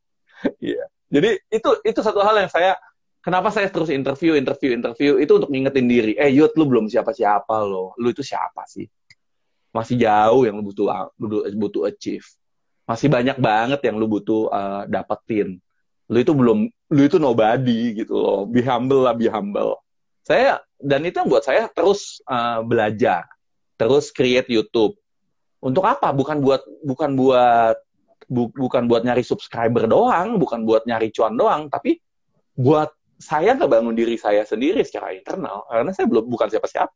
Iya. yeah. Jadi itu itu satu hal yang saya kenapa saya terus interview, interview, interview itu untuk ngingetin diri. Eh, Yud, lu belum siapa-siapa loh. Lu itu siapa sih? Masih jauh yang lu butuh butuh, butuh achieve. Masih banyak banget yang lu butuh uh, dapetin. Lu itu belum lu itu nobody gitu loh. Be humble lah, be humble. Saya dan itu yang buat saya terus uh, belajar, terus create YouTube. Untuk apa? Bukan buat bukan buat bu, bukan buat nyari subscriber doang, bukan buat nyari cuan doang, tapi buat saya ngebangun diri saya sendiri secara internal karena saya belum bukan siapa-siapa.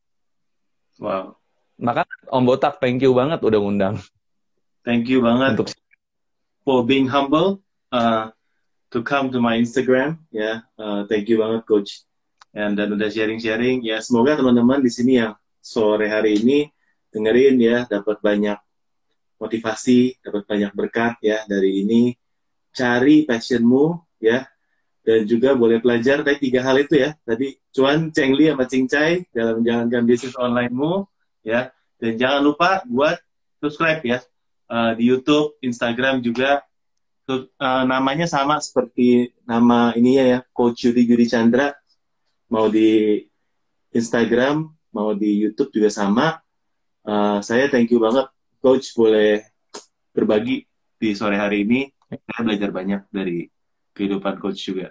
Wow. Maka Om Botak, thank you banget udah ngundang. Thank you banget untuk for being humble uh, to come to my Instagram. Ya, yeah. uh, thank you banget Coach dan, dan udah sharing-sharing. Ya semoga teman-teman di sini yang sore hari ini dengerin ya, dapat banyak motivasi, dapat banyak berkat ya dari ini. Cari passionmu ya, dan juga boleh belajar dari tiga hal itu ya. Tadi cuan, Cengli, sama Cincai dalam menjalankan bisnis online-mu ya. Dan jangan lupa buat subscribe ya uh, di YouTube, Instagram juga uh, namanya sama seperti nama ini ya, Coach Yudi Yudi Chandra. Mau di Instagram, mau di YouTube juga sama. Uh, saya thank you banget, Coach boleh berbagi di sore hari ini. Saya belajar banyak dari kehidupan coach juga.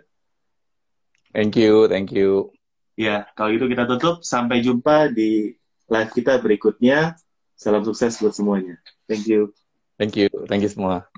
Thank you, thank you. Ya, kalau gitu kita tutup. Sampai jumpa di live kita berikutnya. Salam sukses buat semuanya. Thank you. Thank you, thank you semua.